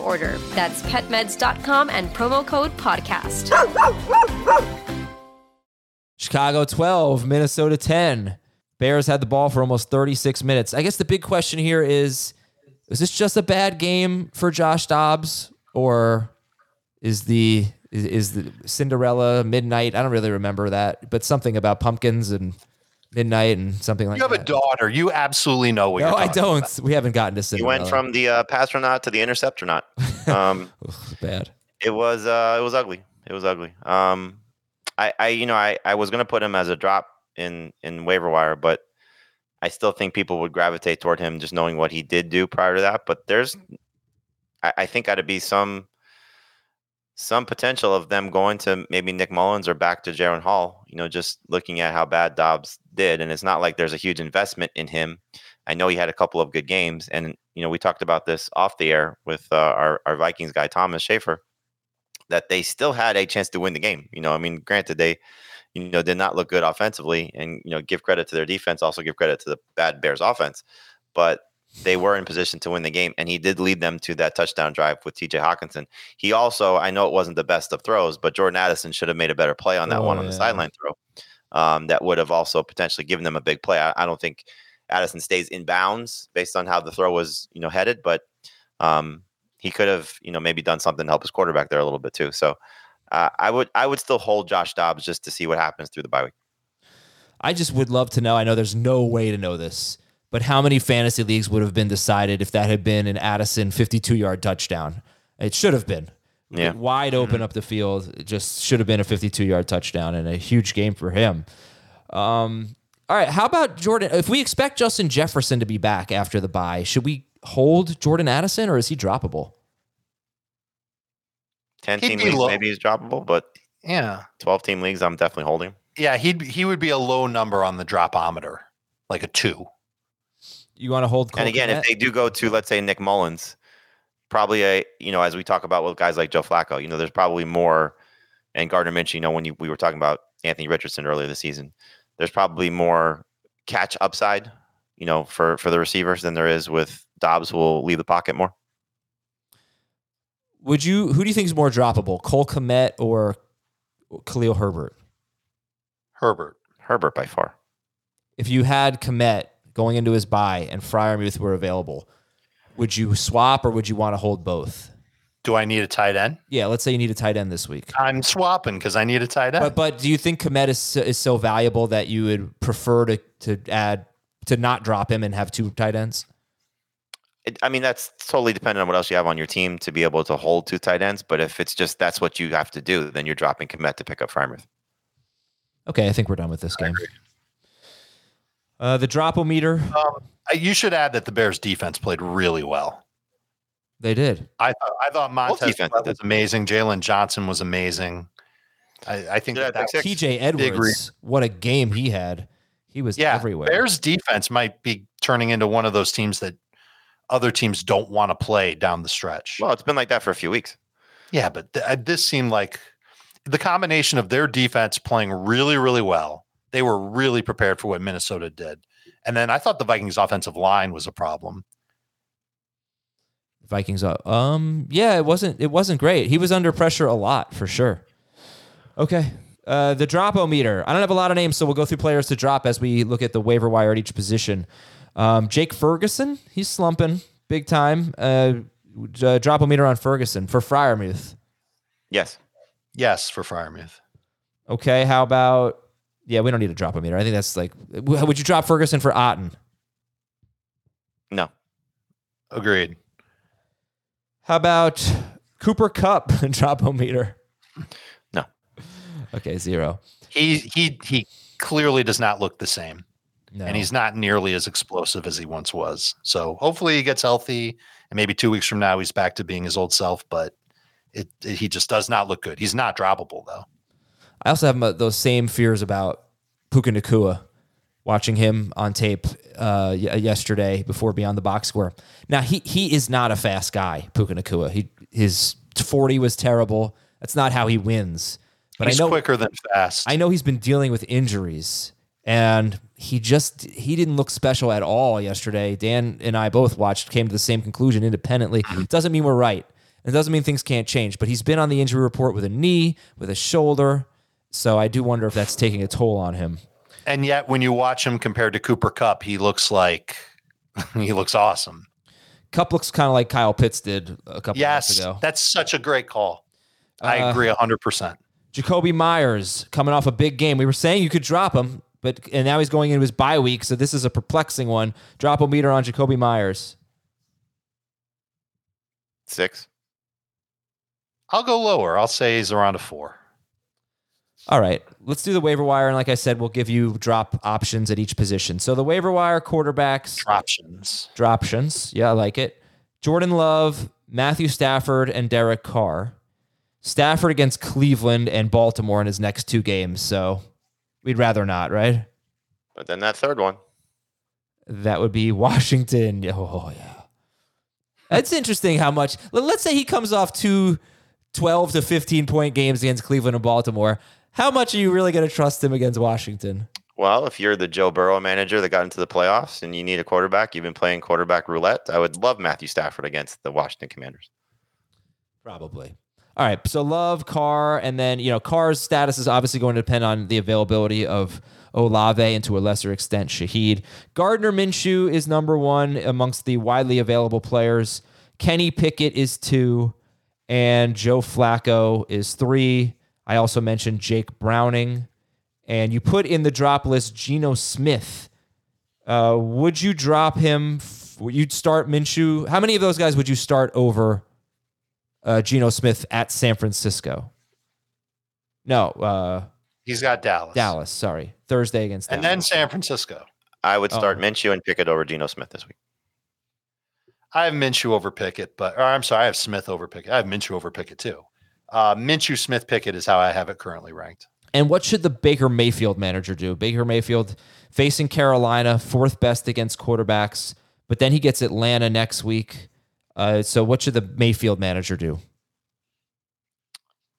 order. That's petmeds.com and promo code podcast. Chicago 12, Minnesota 10. Bears had the ball for almost 36 minutes. I guess the big question here is is this just a bad game for Josh Dobbs or is the is, is the Cinderella midnight? I don't really remember that, but something about pumpkins and midnight and something like that. You have that. a daughter. You absolutely know what no, I don't. about. We haven't gotten to He Cinderella. went from the uh, pastronaut to the interceptor Um, bad. It was uh, it was ugly. It was ugly. Um, I, I you know I, I was gonna put him as a drop in in waiver wire, but I still think people would gravitate toward him just knowing what he did do prior to that. But there's, I, I think, got to be some some potential of them going to maybe Nick Mullens or back to Jaren Hall. You know, just looking at how bad Dobbs did, and it's not like there's a huge investment in him. I know he had a couple of good games, and you know we talked about this off the air with uh, our our Vikings guy Thomas Schaefer that they still had a chance to win the game. You know, I mean, granted they you know did not look good offensively, and you know give credit to their defense, also give credit to the bad Bears offense, but they were in position to win the game, and he did lead them to that touchdown drive with T.J. Hockenson. He also, I know it wasn't the best of throws, but Jordan Addison should have made a better play on that Oh, one on the sideline throw. Um, that would have also potentially given them a big play. I, I don't think Addison stays in bounds based on how the throw was, you know, headed, but um, he could have, you know, maybe done something to help his quarterback there a little bit too. So uh, I would, I would still hold Josh Dobbs just to see what happens through the bye week. I just would love to know. I know there's no way to know this, but how many fantasy leagues would have been decided if that had been an Addison 52 yard touchdown? It should have been. Yeah. Wide open up the field. It just should have been a 52 yard touchdown and a huge game for him. Um, all right. How about Jordan? If we expect Justin Jefferson to be back after the bye, should we hold Jordan Addison or is he droppable? 10 He'd team leagues low. maybe he's droppable, but Yeah. 12 team leagues, I'm definitely holding. Yeah, he'd he would be a low number on the dropometer, like a two. You want to hold Cole and again, Kmet? if they do go to, let's say, Nick Mullens, probably a, you know, as we talk about with guys like Joe Flacco, you know, there's probably more, and Gardner Minshew, you know, when you, we were talking about Anthony Richardson earlier this season, there's probably more catch upside, you know, for, for the receivers than there is with Dobbs who will leave the pocket more. Would you? Who do you think is more droppable, Cole Kmet or Khalil Herbert? Herbert. Herbert by far. If you had Kmet going into his bye and Freiermuth were available, would you swap or would you want to hold both? Do I need a tight end? Yeah, let's say you need a tight end this week. I'm swapping because I need a tight end. But but do you think Kmet is so- is so valuable that you would prefer to to add to not drop him and have two tight ends? It, I mean, that's totally dependent on what else you have on your team to be able to hold two tight ends. But if it's just that's what you have to do, then you're dropping Kmet to pick up Freiermuth. Okay, I think we're done with this game. Uh, the dropometer, um, I- you should add that the Bears defense played really well. they did. I thought I thought Montez defense Sweat did. was amazing. Jaylon Johnson was amazing. I, I think Yeah, that, that TJ Big re- Edwards, what a game he had. He was yeah, everywhere. Bears defense might be turning into one of those teams that other teams don't want to play down the stretch. Well, it's been like that for a few weeks. Yeah, but th- uh, this seemed like the combination of their defense playing really, really well. They were really prepared for what Minnesota did. And then I thought the Vikings offensive line was a problem. Vikings up. Um, yeah, it wasn't it wasn't great. He was under pressure a lot for sure. Okay. Uh, the dropometer. I don't have a lot of names, so we'll go through players to drop as we look at the waiver wire at each position. Um, Jake Ferguson, he's slumping big time. Uh, uh, dropometer on Ferguson for Freiermuth. Yes. Yes, for Freiermuth. Okay, how about yeah? We don't need to drop a dropometer. I think that's like. Would you drop Ferguson for Otton? No. Agreed. How about Cooper Kupp and dropometer? No. Okay, zero. He he he clearly does not look the same. No. And he's not nearly as explosive as he once was. So hopefully he gets healthy and maybe two weeks from now he's back to being his old self. But it, it he just does not look good. He's not droppable though. I also have my, those same fears about Puka Nacua. Watching him on tape uh, yesterday before Beyond the Box Score. Now he he is not a fast guy, Puka Nacua. He his forty was terrible. That's not how he wins. But he's I know quicker than fast. I know he's been dealing with injuries, and he just he didn't look special at all yesterday. Dan and I both watched, came to the same conclusion independently. It mm-hmm. doesn't mean we're right. It doesn't mean things can't change. But he's been on the injury report with a knee, with a shoulder. So I do wonder if that's taking a toll on him. And yet, when you watch him compared to Cooper Kupp, he looks like he looks awesome. Kupp looks kind of like Kyle Pitts did a couple yes, months ago. That's such a great call. I uh, agree 100%. Jakobi Meyers coming off a big game. We were saying you could drop him, but and now he's going into his bye week, so this is a perplexing one. Drop a meter on Jakobi Meyers. Six. I'll go lower. I'll say he's around a four. All right, let's do the waiver wire, and like I said, we'll give you drop options at each position. So the waiver wire quarterbacks, droptions, droptions. Yeah, I like it. Jordan Love, Matthew Stafford, and Derek Carr. Stafford against Cleveland and Baltimore in his next two games. So we'd rather not, right? But then that third one. That would be Washington. Oh, oh, yeah. That's interesting how much. Let's say he comes off two 12 to 15 point games against Cleveland and Baltimore. How much are you really going to trust him against Washington? Well, if you're the Joe Burrow manager that got into the playoffs and you need a quarterback, you've been playing quarterback roulette. I would love Matthew Stafford against the Washington Commanders. Probably. All right. So love Carr, and then you know Carr's status is obviously going to depend on the availability of Olave and to a lesser extent Shaheed. Gardner Minshew is number one amongst the widely available players. Kenny Pickett is two, and Joe Flacco is three. I also mentioned Jake Browning, and you put in the drop list Geno Smith. Uh, would you drop him? Would you start Minshew? How many of those guys would you start over? uh, Geno Smith at San Francisco. No, uh, he's got Dallas. Dallas, sorry, Thursday against and Dallas. then San Francisco. I would start oh. Minshew and Pickett over Geno Smith this week. I have Minshew over Pickett, but I'm sorry, I have Smith over Pickett. I have Minshew over Pickett too. Uh, Minshew, Smith, Pickett is how I have it currently ranked. And what should the Baker Mayfield manager do? Baker Mayfield facing Carolina, fourth best against quarterbacks, but then he gets Atlanta next week. Uh, so what should the Mayfield manager do?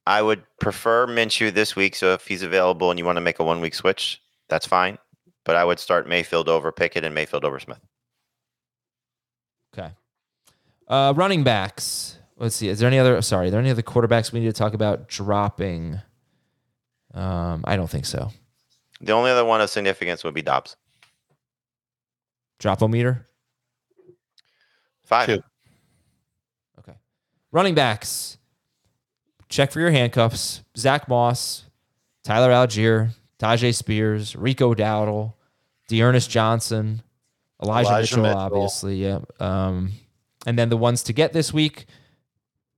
I would prefer Minshew this week. So if he's available and you want to make a one week switch, that's fine. But I would start Mayfield over Pickett and Mayfield over Smith. Okay. Uh, running backs. Let's see. Is there any other? Sorry, are there any other quarterbacks we need to talk about dropping? Um, I don't think so. The only other one of significance would be Dobbs. Drop o meter. Five. Two. Running backs. Check for your handcuffs. Zach Moss, Tyler Allgeier, Tyjae Spears, Rico Dowdle, D'Ernest Johnson, Elijah, Elijah Mitchell, Mitchell, obviously. Yeah. Um, and then the ones to get this week,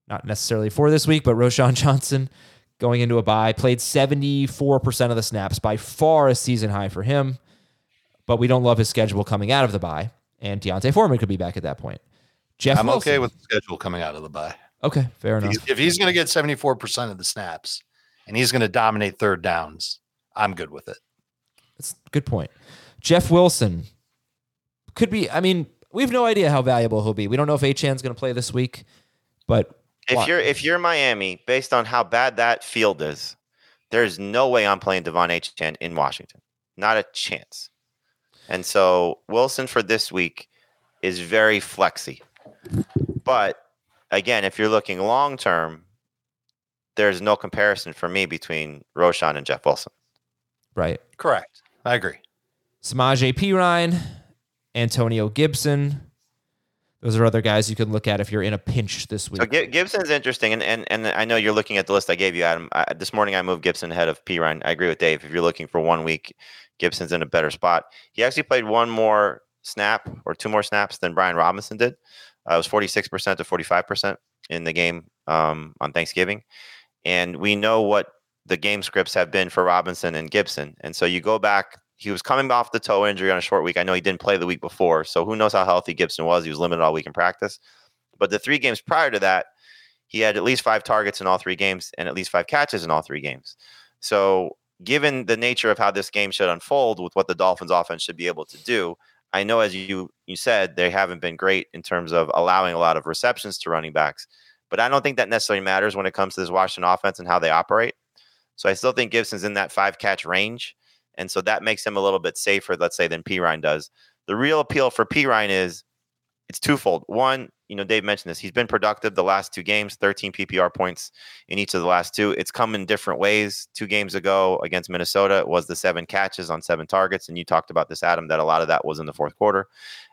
not necessarily for this week, but Roschon Johnson going into a bye, played 74% of the snaps, by far a season high for him. But we don't love his schedule coming out of the bye. And D'Onta Foreman could be back at that point. Jeff I'm Wilson. okay with the schedule coming out of the bye. Okay, fair enough. If he's, going to get 74% of the snaps and he's going to dominate third downs, I'm good with it. That's a good point. Jeff Wilson could be, I mean, we have no idea how valuable he'll be. We don't know if Achane's going to play this week, but if you're if you're Miami, based on how bad that field is, there's no way I'm playing De'Von Achane in Washington. Not a chance. And so Wilson for this week is very flexy. But again, if you're looking long term, there's no comparison for me between Roschon and Jeff Wilson. Right. Correct. I agree. Samaje Perine, Antonio Gibson. Those are other guys you can look at if you're in a pinch this week. So Gibson's interesting, and, and and I know you're looking at the list I gave you, Adam. I, this morning I moved Gibson ahead of Perine. I agree with Dave. If you're looking for one week, Gibson's in a better spot. He actually played one more snap or two more snaps than Brian Robinson did. Uh, it was 46% to 45% in the game um, on Thanksgiving. And we know what the game scripts have been for Robinson and Gibson. And so you go back, he was coming off the toe injury on a short week. I know he didn't play the week before. So who knows how healthy Gibson was. He was limited all week in practice. But the three games prior to that, he had at least five targets in all three games and at least five catches in all three games. So, given the nature of how this game should unfold with what the Dolphins offense should be able to do, I know as you you said they haven't been great in terms of allowing a lot of receptions to running backs, but I don't think that necessarily matters when it comes to this Washington offense and how they operate. So I still think Gibson's in that five catch range, and so that makes him a little bit safer, let's say, than Perine does. The real appeal for Perine is it's twofold. One, you know, Dave mentioned this. He's been productive the last two games, 13 PPR points in each of the last two. It's come in different ways. Two games ago against Minnesota, it was the seven catches on seven targets. And you talked about this, Adam, that a lot of that was in the fourth quarter.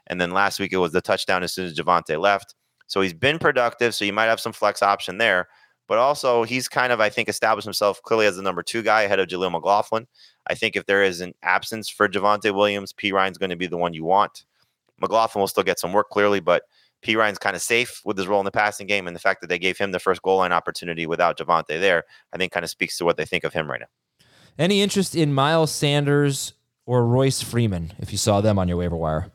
And then last week, it was the touchdown as soon as Javonte left. So he's been productive. So you might have some flex option there. But also, he's kind of, I think, established himself clearly as the number two guy ahead of Jaleel McLaughlin. I think if there is an absence for Javonte Williams, Perine's going to be the one you want. McLaughlin will still get some work clearly, but Perine's kind of safe with his role in the passing game, and the fact that they gave him the first goal line opportunity without Javonte there, I think, kind of speaks to what they think of him right now. Any interest in Miles Sanders or Royce Freeman if you saw them on your waiver wire?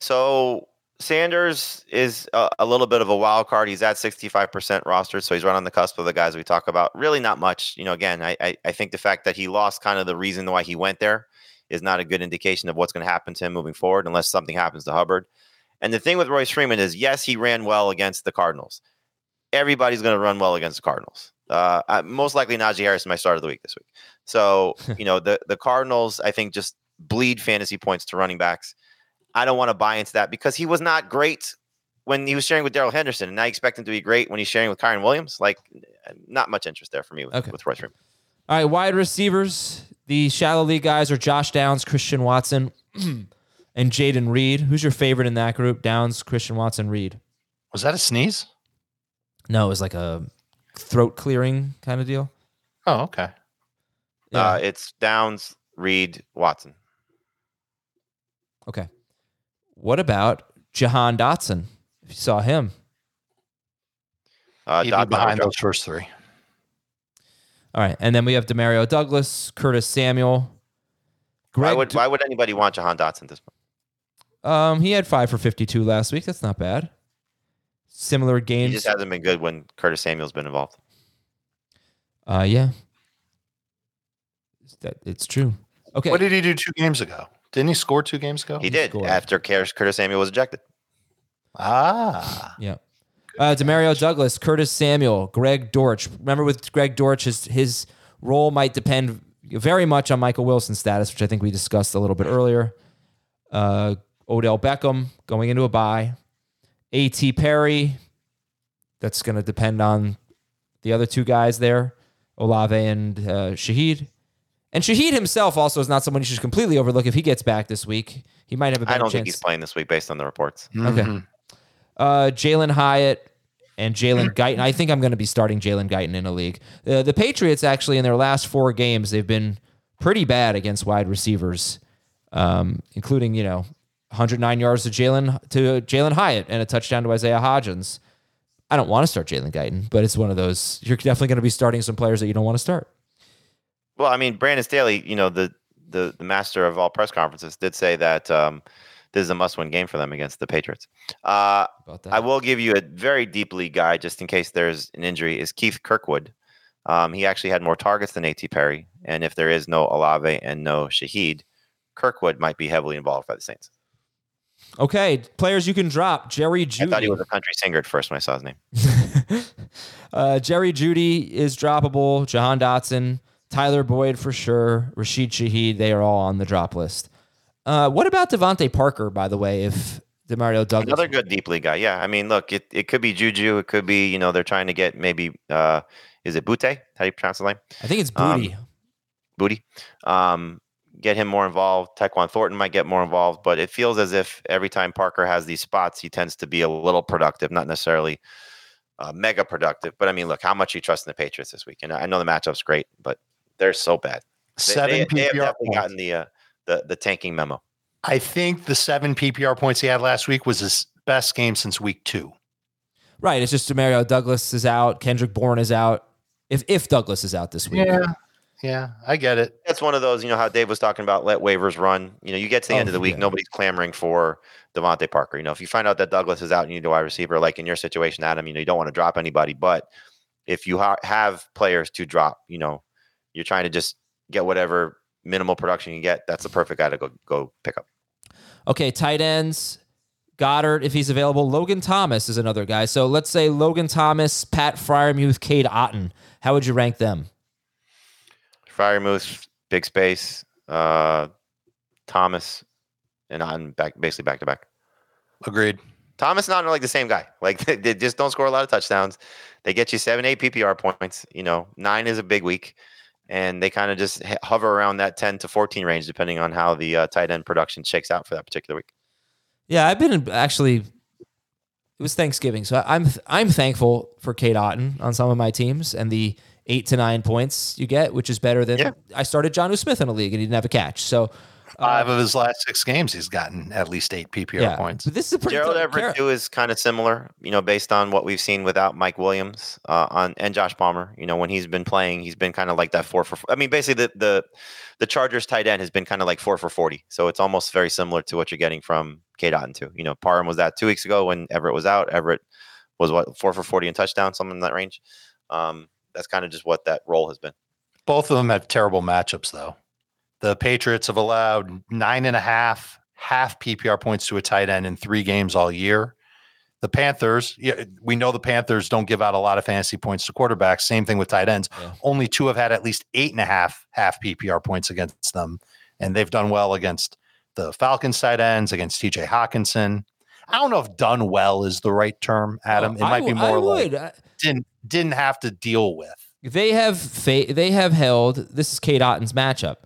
So Sanders is a, a, little bit of a wild card. He's at 65% rostered, so he's right on the cusp of the guys we talk about. Really not much. You know, again, I, I, I think the fact that he lost kind of the reason why he went there is not a good indication of what's going to happen to him moving forward unless something happens to Hubbard. And the thing with Royce Freeman is, yes, he ran well against the Cardinals. Everybody's going to run well against the Cardinals. Uh, most likely Najee Harris my start of the week this week. So, you know, the, the Cardinals, I think, just bleed fantasy points to running backs. I don't want to buy into that because he was not great when he was sharing with Darrell Henderson, and I expect him to be great when he's sharing with Kyren Williams. Like, not much interest there for me with, okay. with Royce Freeman. All right, wide receivers. The shallow league guys are Josh Downs, Christian Watson. and Jayden Reed. Who's your favorite in that group? Downs, Christian Watson, Reed. Was that a sneeze? No, it was like a throat clearing kind of deal. Oh, okay. Yeah. Uh, it's Downs, Reed, Watson. Okay. What about Jahan Dotson? If you saw him, uh, He'd be behind those first three. All right, and then we have Demario Douglas, Curtis Samuel. Greg why would why would anybody want Jahan Dotson this point? Um, he had five for fifty-two last week. That's not bad. Similar games. He just hasn't been good when Curtis Samuel's been involved. Uh, yeah, that it's true. Okay, what did he do two games ago? Didn't he score two games ago? He, he did scored. after Curtis Samuel was ejected. Ah, yeah. Uh, Demario Douglas, Curtis Samuel, Greg Dortch. Remember with Greg Dortch, his his role might depend very much on Michael Wilson's status, which I think we discussed a little bit earlier. Uh, Odell Beckham going into a bye. A.T. Perry, that's going to depend on the other two guys there, Olave and uh, Shaheed. And Shaheed himself also is not someone you should completely overlook. If he gets back this week, he might have a better chance. I don't chance. think he's playing this week based on the reports. Mm-hmm. Okay. Uh, Jalin Hyatt and Jalen Guyton. I think I'm going to be starting Jalen Guyton in a league. Uh, the Patriots actually in their last four games they've been pretty bad against wide receivers, um, including you know 109 yards to Jalen to Jalin Hyatt and a touchdown to Isaiah Hodgins. I don't want to start Jalen Guyton, but it's one of those you're definitely going to be starting some players that you don't want to start. Well, I mean, Brandon Staley, you know the the the master of all press conferences, did say that um, this is a must-win game for them against the Patriots. Uh, I will give you a very deep league guy, just in case there's an injury. Is Keith Kirkwood? Um, he actually had more targets than A.T. Perry, and if there is no Olave and no Shaheed, Kirkwood might be heavily involved by the Saints. Okay, players you can drop. Jerry Jeudy. I thought he was a country singer at first when I saw his name. uh, Jerry Jeudy is droppable. Jahan Dotson, Tyler Boyd for sure. Rashid Shaheed, they are all on the drop list. Uh, what about DeVante Parker, by the way, if Demario Douglas? Another good deep league guy. Yeah. I mean, look, it, it could be Juju. It could be, you know, they're trying to get maybe, uh, is it Boutte? How do you pronounce the name? I think it's Booty. Um, Booty. Um, get him more involved. Tyquan Thornton might get more involved, but it feels as if every time Parker has these spots, he tends to be a little productive, not necessarily uh, mega productive. But I mean, look, how much you trust in the Patriots this week? And I know the matchup's great, but they're so bad. Seven they, they, they have definitely gotten the uh, the the tanking memo. I think the seven PPR points he had last week was his best game since week two. Right. It's just Mario Douglas is out. Kendrick Bourne is out. If if Douglas is out this week. Yeah. yeah, I get it. That's one of those, you know, how Dave was talking about let waivers run. You know, you get to the Oh, end of the week, yeah. nobody's clamoring for DeVante Parker. You know, if you find out that Douglas is out and you need a wide receiver, like in your situation, Adam, you know, you don't want to drop anybody. But if you ha- have players to drop, you know, you're trying to just get whatever minimal production you get. That's the perfect guy to go go pick up. Okay, tight ends. Goedert, if he's available. Logan Thomas is another guy. So let's say Logan Thomas, Pat Freiermuth, Cade Otton. How would you rank them? Fire Moose, big space, uh, Thomas, and on back basically back to back. Agreed. Thomas not like the same guy. Like they, they just don't score a lot of touchdowns. They get you seven, eight PPR points. You know, nine is a big week, and they kind of just hover around that ten to fourteen range, depending on how the uh, tight end production shakes out for that particular week. Yeah, I've been actually. It was Thanksgiving, so I'm I'm thankful for Cade Otton on some of my teams and the eight to nine points you get, which is better than Yeah. I started Jonnu Smith in a league and he didn't have a catch. So Five of his last six games, he's gotten at least eight PPR yeah, points. But this is a pretty Gerald tough- Everett Car- too is kind of similar, you know, based on what we've seen without Mike Williams uh, on and Josh Palmer. You know, when he's been playing, he's been kind of like that four for. I mean, basically the the the Chargers tight end has been kind of like four for forty. So it's almost very similar to what you're getting from Cade Otton too. You know, Parham was that two weeks ago when Everett was out. Everett was what four for forty in touchdown, something in that range. Um, that's kind of just what that role has been. Both of them have terrible matchups, though. The Patriots have allowed nine and a half half PPR points to a tight end in three games all year. The Panthers, yeah, we know the Panthers don't give out a lot of fantasy points to quarterbacks. Same thing with tight ends. Yeah. Only two have had at least eight and a half half PPR points against them, and they've done well against the Falcons tight ends, against TJ Hockenson. I don't know if done well is the right term, oh, Adam. Oh, it I might be would- I more like would. Uh, didn't didn't have to deal with. They have fa- they have held this is Cade Otton's matchup.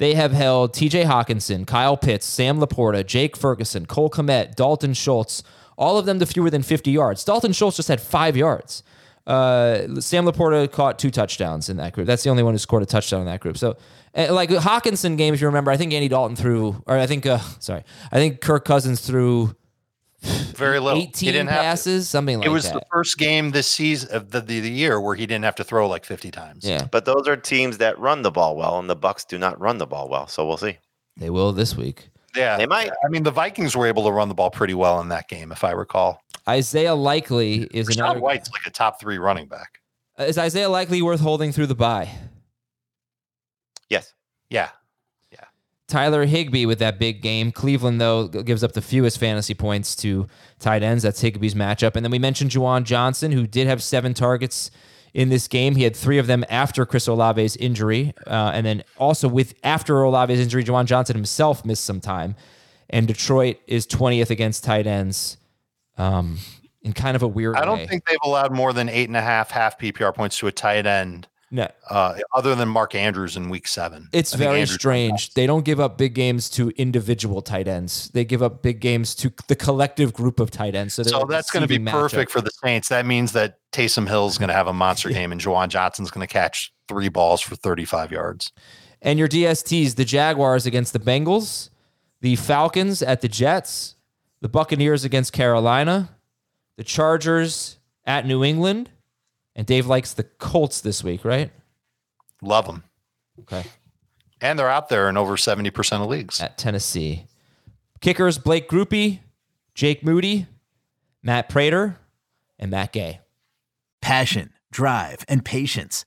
They have held T.J. Hockenson, Kyle Pitts, Sam LaPorta, Jake Ferguson, Cole Kmet, Dalton Schultz, all of them to fewer than 50 yards. Dalton Schultz just had five yards. Uh, Sam LaPorta caught two touchdowns in that group. That's the only one who scored a touchdown in that group. So, uh, like Hockenson game, if you remember, I think Andy Dalton threw, or I think, uh, sorry, I think Kirk Cousins threw Very little. He 18 didn't have passes, something like that. it was that. the first game this season of the, the, the year where he didn't have to throw like 50 times. yeah, But those are teams that run the ball well, and the Bucs do not run the ball well. So we'll see. they will this week. Yeah. They might. I mean, the Vikings were able to run the ball pretty well in that game, if I recall. Isaiah Likely is Rachaad another. White's like a top three running back. Is Isaiah Likely worth holding through the bye? Yes. Yeah. Tyler Higbee with that big game. Cleveland, though, gives up the fewest fantasy points to tight ends. That's Higbee's matchup. And then we mentioned Juwan Johnson, who did have seven targets in this game. He had three of them after Chris Olave's injury. Uh, and then also with after Olave's injury, Juwan Johnson himself missed some time. And Detroit is 20th against tight ends um, in kind of a weird I don't way. think they've allowed more than eight and a half half PPR points to a tight end, no. uh, other than Mark Andrews in week seven. It's very Andrews- strange. They don't give up big games to individual tight ends. They give up big games to the collective group of tight ends. So, So that's going to be perfect matchup. for the Saints. That means that Taysom Hill's going to have a monster game and Juwan Johnson's going to catch three balls for 35 yards. And your DSTs, the Jaguars against the Bengals, the Falcons at the Jets, the Buccaneers against Carolina, the Chargers at New England, and Dave likes the Colts this week, right? Love them. Okay. And they're out there in over 70% of leagues. At Tennessee. Kickers, Blake Grupe, Jake Moody, Matt Prater, and Matt Gay. Passion, drive, and patience.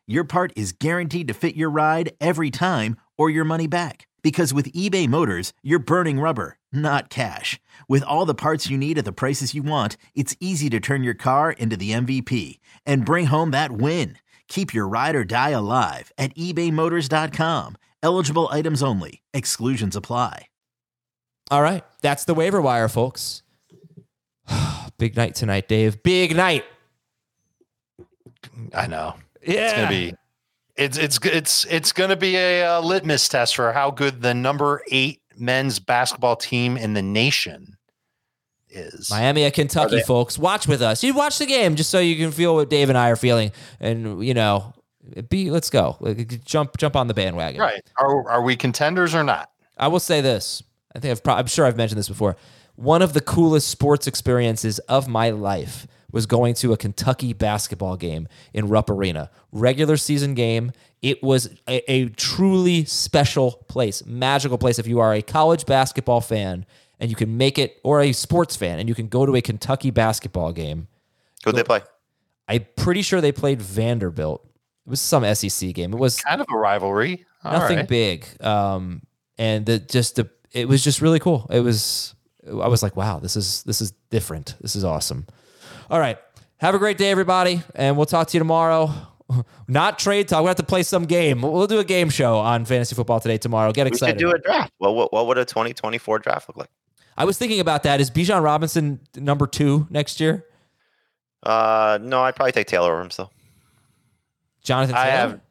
your part is guaranteed to fit your ride every time or your money back. Because with eBay Motors, you're burning rubber, not cash. With all the parts you need at the prices you want, it's easy to turn your car into the MVP and bring home that win. Keep your ride or die alive at ebaymotors.com. Eligible items only, exclusions apply. All right. That's the waiver wire, folks. Big night tonight, Dave. Big night. I know. Yeah. It's going to be it's it's it's it's going to be a, uh litmus test for how good the number eight men's basketball team in the nation is. Miami at Kentucky, they- folks. Watch with us. You watch the game just so you can feel what Dave and I are feeling, and you know, be let's go. Jump jump on the bandwagon. Right? Are are we contenders or not? I will say this. I think I've pro- I'm sure I've mentioned this before. One of the coolest sports experiences of my life was going to a Kentucky basketball game in Rupp Arena. Regular season game. It was a, a truly special place, magical place. If you are a college basketball fan and you can make it, or a sports fan and you can go to a Kentucky basketball game, Who'd they play? I'm pretty sure they played Vanderbilt. It was some SEC game. It was Kind of a rivalry. All nothing right. big. Um, and the just the it was just really cool. It was I was like, wow, this is this is different. This is awesome. All right. Have a great day, everybody, and we'll talk to you tomorrow. Not trade talk. We have to play some game. We'll do a game show on fantasy football today tomorrow. Get excited. We excited. should do a draft. Well, what, what would a 2024 draft look like? I was thinking about that. Is Bijan Robinson number two next year? Uh, no, I'd probably take Taylor over him still. Jonathan I have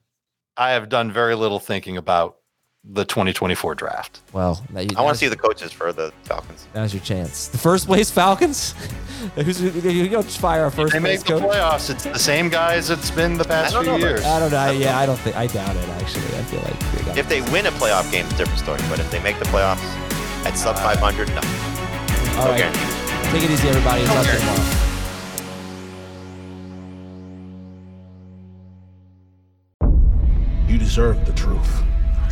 I have done very little thinking about the 2024 draft. Well, that- I want to see the coaches for the Falcons. Now's your chance. The first place Falcons. Who's you don't fire our first They place make the coach? playoffs. It's the same guys it's been the past I few don't know, years. I don't know. Yeah, I don't think. I doubt it. Actually, I feel like they got If they win a playoff game, it's a different story. But if they make the playoffs at sub uh, 500, no. All no right. guarantee. Take it easy, everybody. Talk to you tomorrow. You deserve the truth.